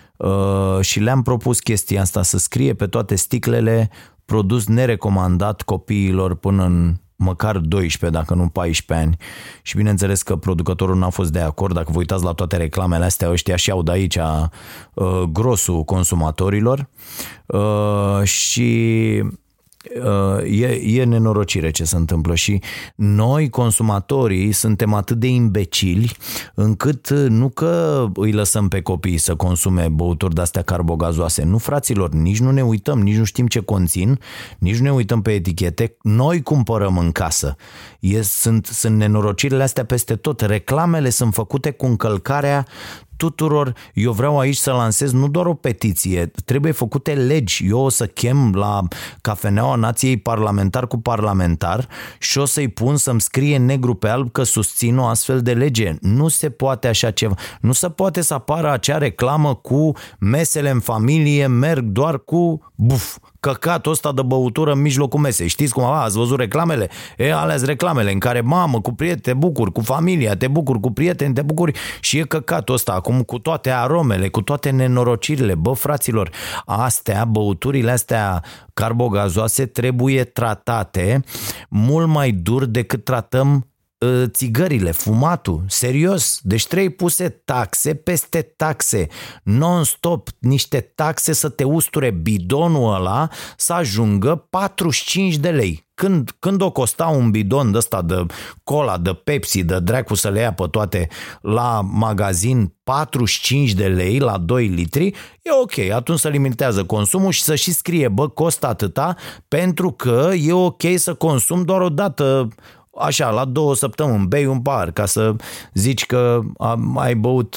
și le-am propus chestia asta, să scrie pe toate sticlele produs nerecomandat copiilor până în măcar 12, dacă nu 14 ani. Și bineînțeles că producătorul n-a fost de acord. Dacă vă uitați la toate reclamele astea, ăștia și au de aici uh, grosul consumatorilor. Uh, și Uh, e, e nenorocire ce se întâmplă și noi, consumatorii, suntem atât de imbecili încât uh, nu că îi lăsăm pe copii să consume băuturi de-astea carbogazoase. Nu, fraților, nici nu ne uităm, nici nu știm ce conțin, nici nu ne uităm pe etichete. Noi cumpărăm în casă. E, sunt, sunt nenorocirile astea peste tot. Reclamele sunt făcute cu încălcarea tuturor, eu vreau aici să lansez nu doar o petiție, trebuie făcute legi. Eu o să chem la cafeneaua nației parlamentar cu parlamentar și o să-i pun să-mi scrie negru pe alb că susțin o astfel de lege. Nu se poate așa ceva. Nu se poate să apară acea reclamă cu mesele în familie merg doar cu buf, căcatul ăsta de băutură în mijlocul mesei. Știți cum a, ați văzut reclamele? E, alea reclamele în care mamă, cu prieteni te bucuri, cu familia te bucuri, cu prieteni te bucuri și e căcatul ăsta acum cu toate aromele, cu toate nenorocirile. Bă, fraților, astea, băuturile astea carbogazoase trebuie tratate mult mai dur decât tratăm Ă, țigările, fumatul, serios. Deci trebuie puse taxe peste taxe, non-stop, niște taxe să te usture bidonul ăla să ajungă 45 de lei. Când, când o costa un bidon de ăsta de cola, de Pepsi, de dracu să le ia pe toate la magazin 45 de lei la 2 litri, e ok, atunci să limitează consumul și să și scrie, bă, costă atâta pentru că e ok să consum doar o dată așa, la două săptămâni, bei un par ca să zici că ai băut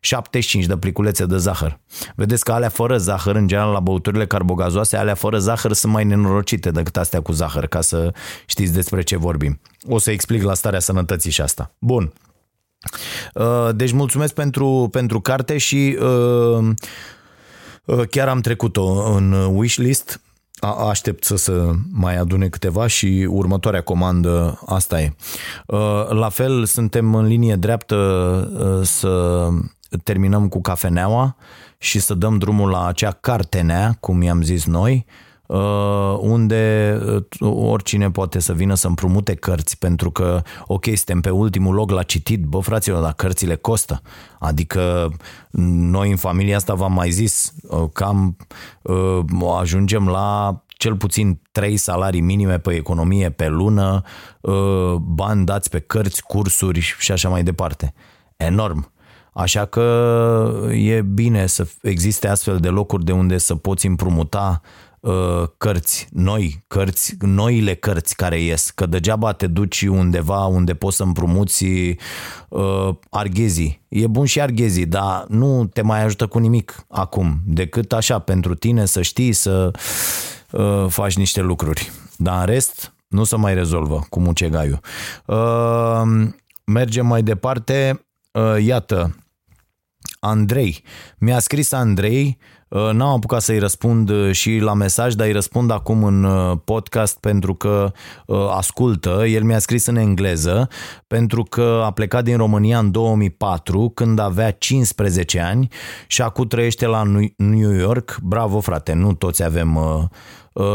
75 uh, de pliculețe de zahăr. Vedeți că alea fără zahăr, în general la băuturile carbogazoase, alea fără zahăr sunt mai nenorocite decât astea cu zahăr, ca să știți despre ce vorbim. O să explic la starea sănătății și asta. Bun. Uh, deci mulțumesc pentru, pentru carte și uh, chiar am trecut-o în wishlist aștept să se mai adune câteva și următoarea comandă asta e. Uh, la fel, suntem în linie dreaptă uh, să terminăm cu cafeneaua și să dăm drumul la acea cartenea, cum i-am zis noi, Uh, unde uh, oricine poate să vină să împrumute cărți, pentru că, ok, suntem pe ultimul loc la citit, bă, fraților, dar cărțile costă. Adică noi în familia asta v-am mai zis, uh, cam ajungem la cel puțin trei salarii minime pe economie pe lună, bani dați pe cărți, cursuri și așa mai departe. Enorm. Așa că e bine să existe astfel de locuri de unde să poți împrumuta uh, cărți noi, cărți, noile cărți care ies, că degeaba te duci undeva unde poți să împrumuți uh, arghezii. E bun și arghezii, dar nu te mai ajută cu nimic acum, decât așa pentru tine să știi să uh, faci niște lucruri. Dar în rest, nu se mai rezolvă cu mucegaiul. Uh, mergem mai departe. Uh, iată, Andrei. Mi-a scris Andrei Uh, n-am apucat să-i răspund uh, și la mesaj, dar îi răspund acum în uh, podcast pentru că ascultă. El mi-a scris în engleză pentru că a plecat din România în 2004 când avea 15 ani și acum trăiește la New York. Bravo frate, nu toți avem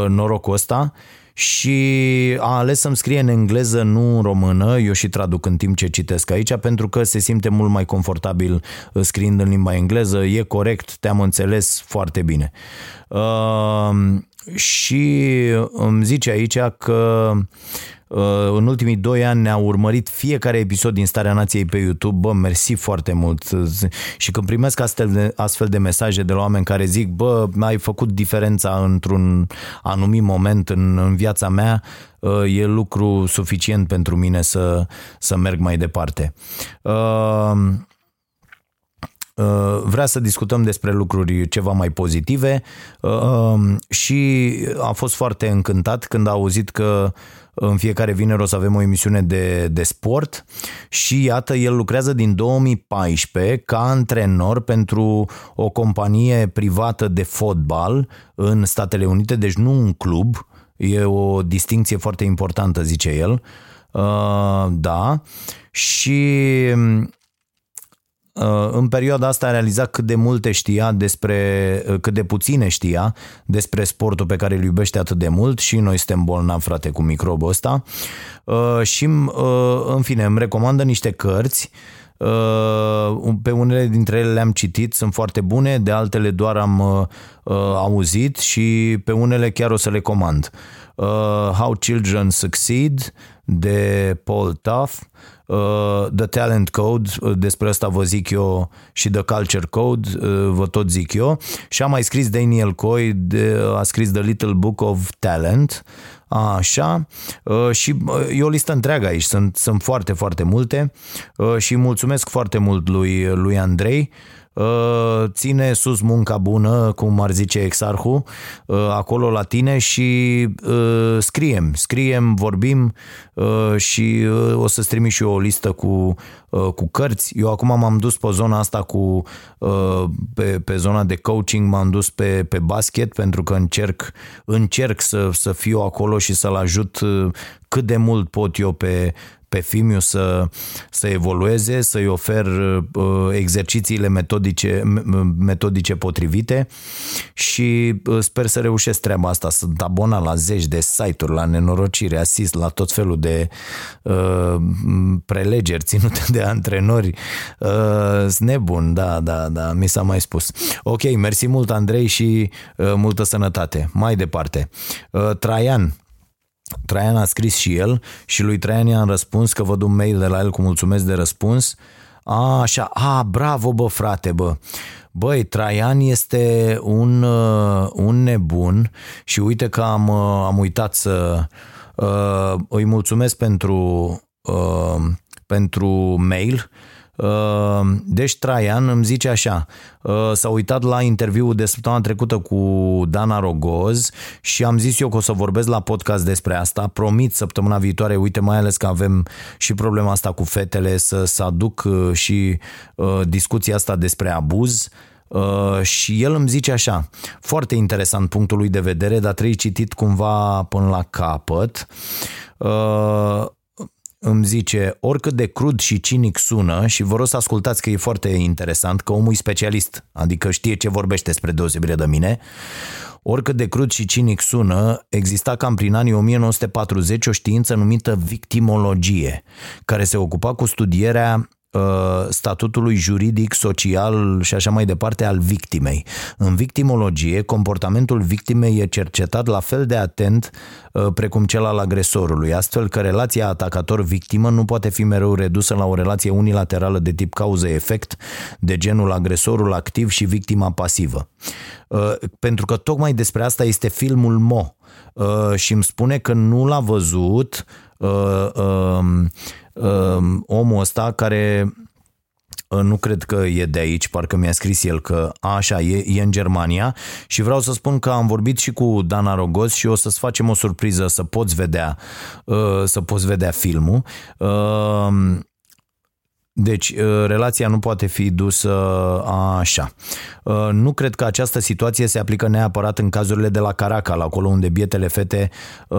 norocul ăsta și a ales să-mi scrie în engleză, nu în română, eu și traduc în timp ce citesc aici, pentru că se simte mult mai confortabil uh, scriind în limba engleză, e corect, te-am înțeles foarte bine. Uh, și îmi zice aici că Uh, în ultimii doi ani ne-a urmărit fiecare episod din Starea Nației pe YouTube. Bă, mersi foarte mult. Și când primesc astfel de, astfel de mesaje de la oameni care zic, bă, ai făcut diferența într-un anumit moment în, în viața mea, uh, e lucru suficient pentru mine să, să merg mai departe. Uh, vrea să discutăm despre lucruri ceva mai pozitive și a fost foarte încântat când a auzit că în fiecare vineri o să avem o emisiune de, de sport și iată, el lucrează din 2014 ca antrenor pentru o companie privată de fotbal în Statele Unite, deci nu un club, e o distinție foarte importantă, zice el. Uh, da, și în perioada asta a realizat cât de multe știa despre, cât de puține știa despre sportul pe care îl iubește atât de mult și noi suntem bolnavi, frate, cu microbul ăsta. Și, în fine, îmi recomandă niște cărți pe unele dintre ele le-am citit, sunt foarte bune, de altele doar am auzit și pe unele chiar o să le comand. How Children Succeed de Paul Tuff, uh, The Talent Code, uh, despre asta vă zic eu, și The Culture Code, uh, vă tot zic eu, și a mai scris Daniel Coy, de, a scris The Little Book of Talent, Așa, și e o listă întreagă aici, sunt, sunt foarte, foarte multe. Și mulțumesc foarte mult lui, lui Andrei. Uh, ține sus munca bună, cum ar zice exarhul, uh, acolo la tine și uh, scriem, scriem, vorbim și o să-ți trimit și eu o listă cu, cu cărți. Eu acum m-am dus pe zona asta cu pe, pe zona de coaching, m-am dus pe, pe basket pentru că încerc, încerc să, să fiu acolo și să-l ajut cât de mult pot eu pe, pe Fimiu să, să evolueze, să-i ofer uh, exercițiile metodice, metodice potrivite și uh, sper să reușesc treaba asta. Sunt abonat la zeci de site-uri, la nenorocire, asist la tot felul de uh, prelegeri ținute de antrenori. Uh, nebun, da, da, da, mi s-a mai spus. Ok, mersi mult Andrei și uh, multă sănătate. Mai departe. Uh, Traian, Traian a scris și el și lui Traian i-am răspuns că văd un mail de la el cu mulțumesc de răspuns. A, așa, a, bravo bă frate, bă. Băi, Traian este un, uh, un nebun și uite că am, uh, am uitat să uh, îi mulțumesc pentru, uh, pentru mail Ehm, deci Traian îmi zice așa, ehm, s-a uitat la interviul de săptămâna trecută cu Dana Rogoz și am zis eu că o să vorbesc la podcast despre asta, promit săptămâna viitoare, uite mai ales că avem și problema asta cu fetele, să, să aduc uh, și uh, discuția asta despre abuz, Uh, și el îmi zice așa, foarte interesant punctul lui de vedere, dar trebuie citit cumva până la capăt. Uh, îmi zice, oricât de crud și cinic sună, și vă rog să ascultați că e foarte interesant, că omul e specialist, adică știe ce vorbește spre deosebire de mine, oricât de crud și cinic sună, exista cam prin anii 1940 o știință numită victimologie, care se ocupa cu studierea Uh, statutului juridic, social și așa mai departe al victimei. În victimologie, comportamentul victimei e cercetat la fel de atent uh, precum cel al agresorului, astfel că relația atacator-victimă nu poate fi mereu redusă la o relație unilaterală de tip cauză-efect, de genul agresorul activ și victima pasivă. Uh, pentru că tocmai despre asta este filmul Mo și îmi spune că nu l-a văzut um, uh, omul ăsta care uh, nu cred că e de aici, parcă mi-a scris el că așa, e, e în Germania și vreau să spun că am vorbit și cu Dana Rogoz și o să-ți facem o surpriză să poți vedea, uh, să poți vedea filmul. Uh, deci, uh, relația nu poate fi dusă așa. Uh, nu cred că această situație se aplică neapărat în cazurile de la Caracal, acolo unde bietele fete uh,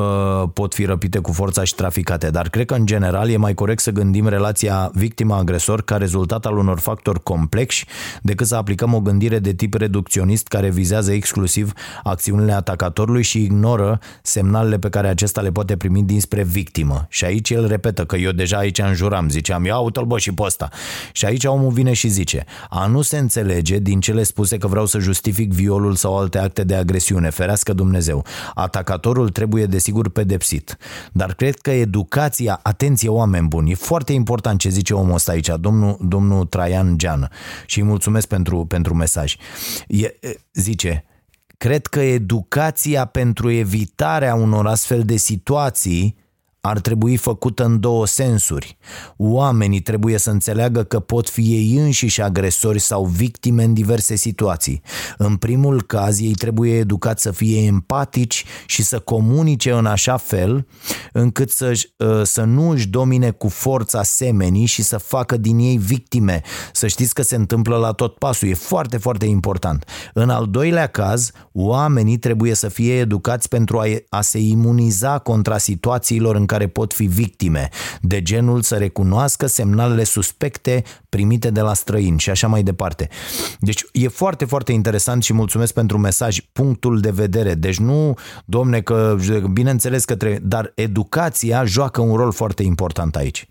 pot fi răpite cu forța și traficate, dar cred că în general e mai corect să gândim relația victima-agresor ca rezultat al unor factori complexi decât să aplicăm o gândire de tip reducționist care vizează exclusiv acțiunile atacatorului și ignoră semnalele pe care acesta le poate primi dinspre victimă. Și aici el repetă că eu deja aici înjuram, ziceam, ia uite-l bă și pe ăsta. Și aici omul vine și zice, a nu se înțelege din cele spuse că vreau să justific violul sau alte acte de agresiune, ferească Dumnezeu. Atacatorul trebuie desigur pedepsit. Dar cred că educația, atenție oameni buni, e foarte important ce zice omul ăsta aici, domnul, domnul Traian Geană. Și îi mulțumesc pentru, pentru mesaj. E, zice, cred că educația pentru evitarea unor astfel de situații ar trebui făcută în două sensuri. Oamenii trebuie să înțeleagă că pot fi ei înșiși agresori sau victime în diverse situații. În primul caz, ei trebuie educați să fie empatici și să comunice în așa fel încât să, ă, să nu își domine cu forța semenii și să facă din ei victime. Să știți că se întâmplă la tot pasul. E foarte, foarte important. În al doilea caz, oamenii trebuie să fie educați pentru a, a se imuniza contra situațiilor în care pot fi victime, de genul să recunoască semnalele suspecte primite de la străini și așa mai departe. Deci e foarte, foarte interesant și mulțumesc pentru mesaj, punctul de vedere. Deci nu, domne, că bineînțeles că trebuie, dar educația joacă un rol foarte important aici.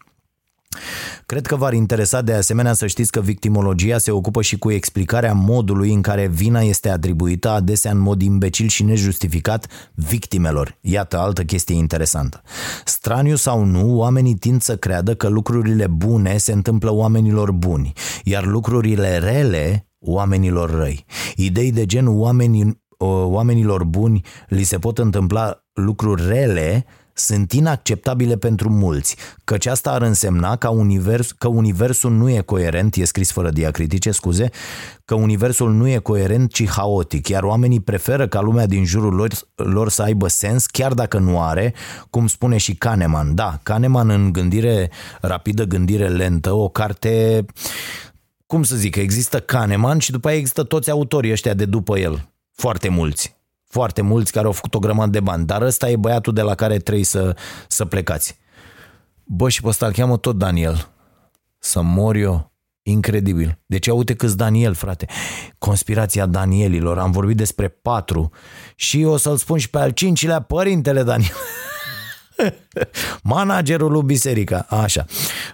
Cred că v-ar interesa de asemenea să știți că victimologia se ocupă și cu explicarea modului în care vina este atribuită adesea în mod imbecil și nejustificat victimelor. Iată altă chestie interesantă. Straniu sau nu, oamenii tind să creadă că lucrurile bune se întâmplă oamenilor buni, iar lucrurile rele oamenilor răi. Idei de gen oamenii, oamenilor buni li se pot întâmpla lucruri rele sunt inacceptabile pentru mulți, căci asta ar însemna că, univers, că universul nu e coerent, e scris fără diacritice, scuze, că universul nu e coerent, ci haotic, iar oamenii preferă ca lumea din jurul lor, lor să aibă sens, chiar dacă nu are, cum spune și Kahneman. Da, Kahneman în gândire rapidă, gândire lentă, o carte cum să zic, există Kahneman și după aia există toți autorii ăștia de după el, foarte mulți foarte mulți care au făcut o grămadă de bani, dar ăsta e băiatul de la care trebuie să, să plecați. Bă, și pe ăsta îl cheamă tot Daniel. Să mor eu. Incredibil. Deci uite câți Daniel, frate. Conspirația Danielilor. Am vorbit despre patru. Și o să-l spun și pe al cincilea, părintele Daniel. Managerul lui biserica, așa.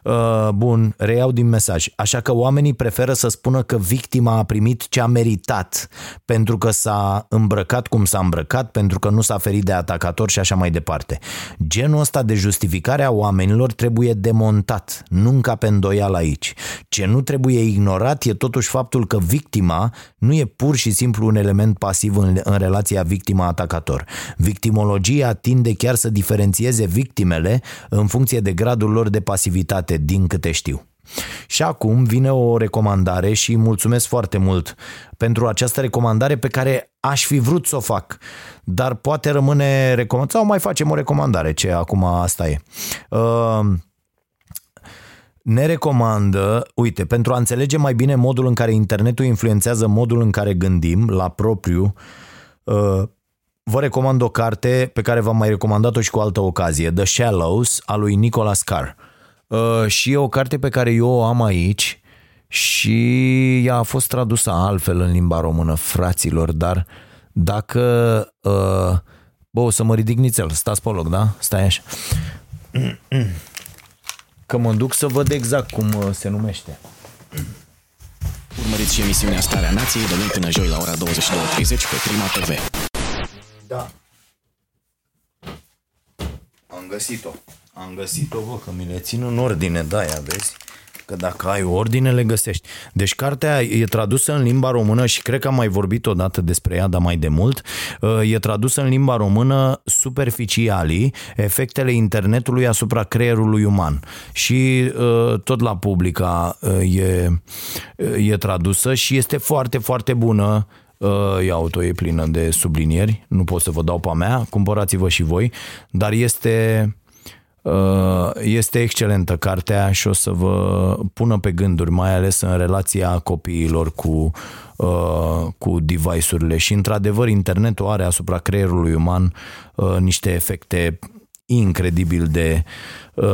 Uh, bun, reiau din mesaj. Așa că oamenii preferă să spună că victima a primit ce a meritat pentru că s-a îmbrăcat cum s-a îmbrăcat, pentru că nu s-a ferit de atacator și așa mai departe. Genul ăsta de justificare a oamenilor trebuie demontat, nu încape îndoială aici. Ce nu trebuie ignorat e totuși faptul că victima nu e pur și simplu un element pasiv în, în relația victima-atacator. Victimologia tinde chiar să diferențieze victimele în funcție de gradul lor de pasivitate, din câte știu. Și acum vine o recomandare și mulțumesc foarte mult pentru această recomandare pe care aș fi vrut să o fac, dar poate rămâne recomandare sau mai facem o recomandare, ce acum asta e. Uh, ne recomandă, uite, pentru a înțelege mai bine modul în care internetul influențează modul în care gândim la propriu, uh, vă recomand o carte pe care v-am mai recomandat-o și cu altă ocazie, The Shallows, a lui Nicholas Carr. Uh, și e o carte pe care eu o am aici și ea a fost tradusă altfel în limba română, fraților, dar dacă... Uh, bă, o să mă ridic nițel, stați pe loc, da? Stai așa. Că mă duc să văd exact cum uh, se numește. Urmăriți și emisiunea Starea Nației de luni până joi la ora 22.30 pe Prima TV. Da. Am găsit-o. Am găsit-o, bă, că mi le țin în ordine, da, ia vezi? Că dacă ai ordine, le găsești. Deci cartea e tradusă în limba română și cred că am mai vorbit odată despre ea, dar mai de mult. Uh, e tradusă în limba română superficialii, efectele internetului asupra creierului uman. Și uh, tot la publica uh, e, e tradusă și este foarte, foarte bună Uh, ia auto e plină de sublinieri, nu pot să vă dau pe a mea, cumpărați-vă și voi, dar este, uh, este excelentă cartea și o să vă pună pe gânduri, mai ales în relația copiilor cu, uh, cu device-urile. Și într-adevăr internetul are asupra creierului uman niște efecte incredibil de uh,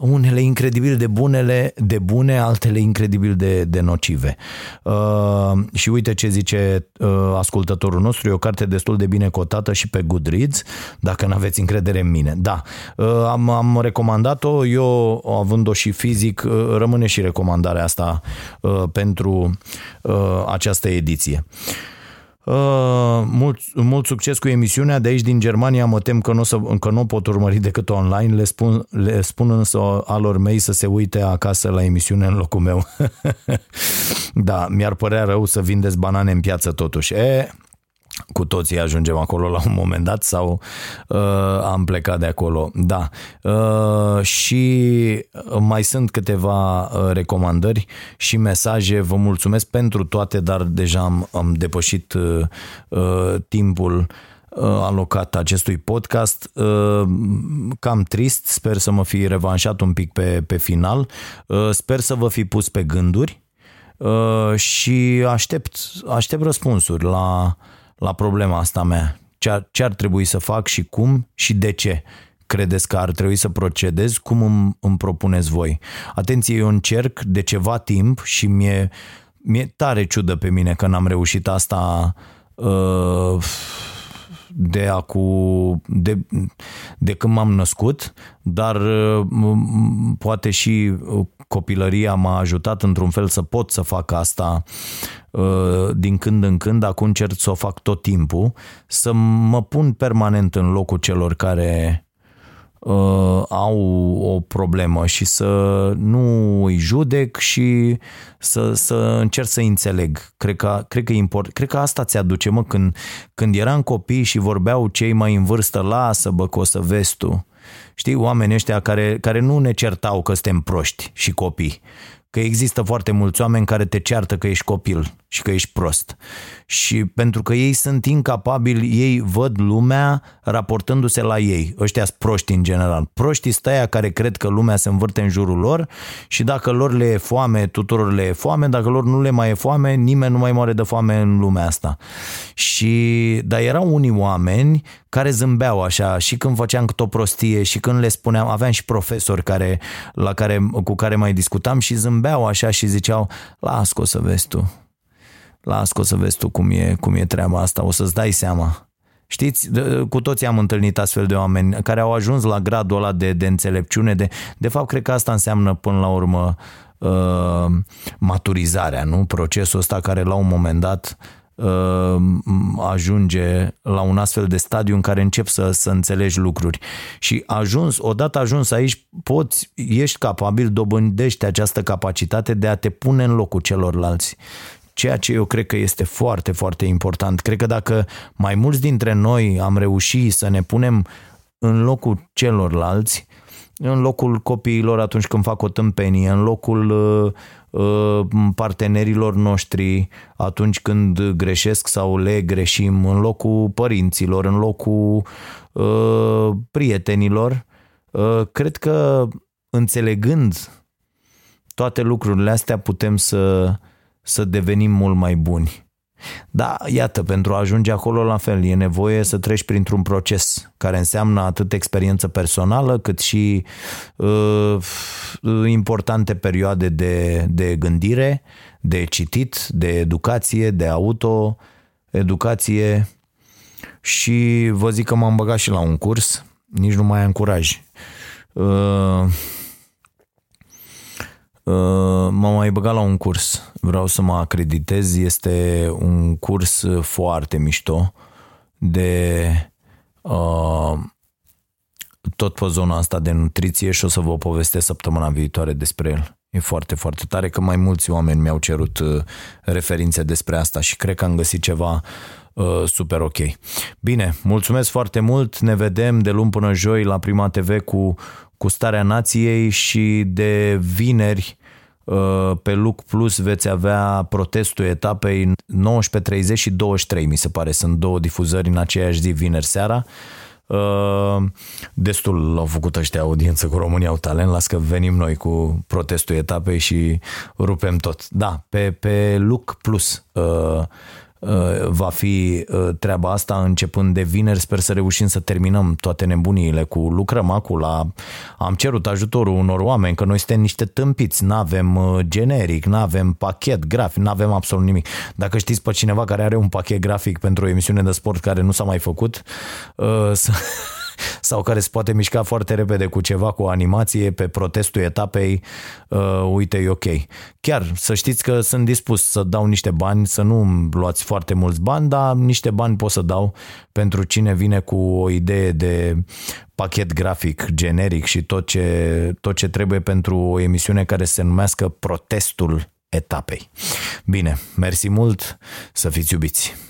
unele incredibil de bunele, de bune, altele incredibil de, de nocive. Uh, și uite ce zice uh, ascultătorul nostru, e o carte destul de bine cotată și pe Goodreads, dacă nu aveți încredere în mine. Da, uh, am, am recomandat-o, eu având-o și fizic, uh, rămâne și recomandarea asta uh, pentru uh, această ediție. Uh, Uh, mult, mult succes cu emisiunea. De aici din Germania mă tem că nu, să, că nu pot urmări decât online. Le spun, le spun însă alor mei să se uite acasă la emisiune în locul meu. da, mi-ar părea rău să vindeți banane în piață totuși. E, cu toții ajungem acolo la un moment dat sau uh, am plecat de acolo. Da. Uh, și mai sunt câteva uh, recomandări și mesaje. Vă mulțumesc pentru toate, dar deja am, am depășit uh, uh, timpul uh, alocat acestui podcast. Uh, cam trist, sper să mă fi revanșat un pic pe, pe final. Sper să vă fi pus pe gânduri și aștept, aștept răspunsuri la la problema asta mea. Ce ar, ce ar trebui să fac și cum și de ce. credeți că ar trebui să procedez, cum îmi, îmi propuneți voi. Atenție, eu încerc de ceva timp și mi-e, mi-e tare ciudă pe mine că n-am reușit asta uh, de acu, de, de când m-am născut, dar uh, poate și uh, copilăria m-a ajutat într-un fel să pot să fac asta uh, din când în când, acum încerc să o fac tot timpul, să mă pun permanent în locul celor care uh, au o problemă și să nu îi judec și să, să încerc să înțeleg. Cred că, cred că, import, cred că asta ți aduce, mă, când, când eram copii și vorbeau cei mai în vârstă, lasă bă că o să vezi tu. Știi, oamenii ăștia care, care nu ne certau că suntem proști și copii, că există foarte mulți oameni care te ceartă că ești copil și că ești prost. Și pentru că ei sunt incapabili, ei văd lumea raportându-se la ei. Ăștia sunt proști în general. Proștii stăia care cred că lumea se învârte în jurul lor și dacă lor le e foame, tuturor le e foame, dacă lor nu le mai e foame, nimeni nu mai moare de foame în lumea asta. Și, dar erau unii oameni care zâmbeau așa și când făceam câte o prostie și când le spuneam, aveam și profesori care, la care, cu care mai discutam și zâmbeau așa și ziceau, las o să vezi tu, las o să vezi tu cum e, cum e treaba asta, o să-ți dai seama. Știți, cu toții am întâlnit astfel de oameni care au ajuns la gradul ăla de, de înțelepciune, de, de fapt cred că asta înseamnă până la urmă uh, maturizarea, nu? Procesul ăsta care la un moment dat uh, ajunge la un astfel de stadiu în care încep să, să înțelegi lucruri. Și ajuns, odată ajuns aici, poți, ești capabil, dobândești această capacitate de a te pune în locul celorlalți ceea ce eu cred că este foarte, foarte important. Cred că dacă mai mulți dintre noi am reușit să ne punem în locul celorlalți, în locul copiilor atunci când fac o tâmpenie, în locul uh, uh, partenerilor noștri atunci când greșesc sau le greșim, în locul părinților, în locul uh, prietenilor, cred că înțelegând toate lucrurile astea putem să să devenim mult mai buni. Da, iată, pentru a ajunge acolo la fel, e nevoie să treci printr-un proces care înseamnă atât experiență personală cât și uh, importante perioade de, de gândire, de citit, de educație, de auto-educație și vă zic că m-am băgat și la un curs, nici nu mai am curaj. Uh, Uh, m-am mai băgat la un curs, vreau să mă acreditez, este un curs foarte mișto de uh, tot pe zona asta de nutriție și o să vă povestesc săptămâna viitoare despre el. E foarte, foarte tare că mai mulți oameni mi-au cerut uh, referințe despre asta și cred că am găsit ceva uh, super ok. Bine, mulțumesc foarte mult, ne vedem de luni până joi la Prima TV cu cu starea nației și de vineri uh, pe Luc Plus veți avea protestul etapei 19.30 și 23, mi se pare. Sunt două difuzări în aceeași zi, vineri seara. Uh, destul au făcut ăștia audiență cu România au talent, las că venim noi cu protestul etapei și rupem tot. Da, pe, pe Luc Plus uh, Uh, va fi uh, treaba asta începând de vineri. Sper să reușim să terminăm toate nebuniile cu lucrăm acum la... Am cerut ajutorul unor oameni, că noi suntem niște tâmpiți, nu avem uh, generic, nu avem pachet grafic, nu avem absolut nimic. Dacă știți pe cineva care are un pachet grafic pentru o emisiune de sport care nu s-a mai făcut, să sau care se poate mișca foarte repede cu ceva, cu o animație pe protestul etapei, uh, uite, e ok. Chiar să știți că sunt dispus să dau niște bani, să nu luați foarte mulți bani, dar niște bani pot să dau pentru cine vine cu o idee de pachet grafic generic și tot ce, tot ce trebuie pentru o emisiune care se numească Protestul etapei. Bine, mersi mult, să fiți iubiți!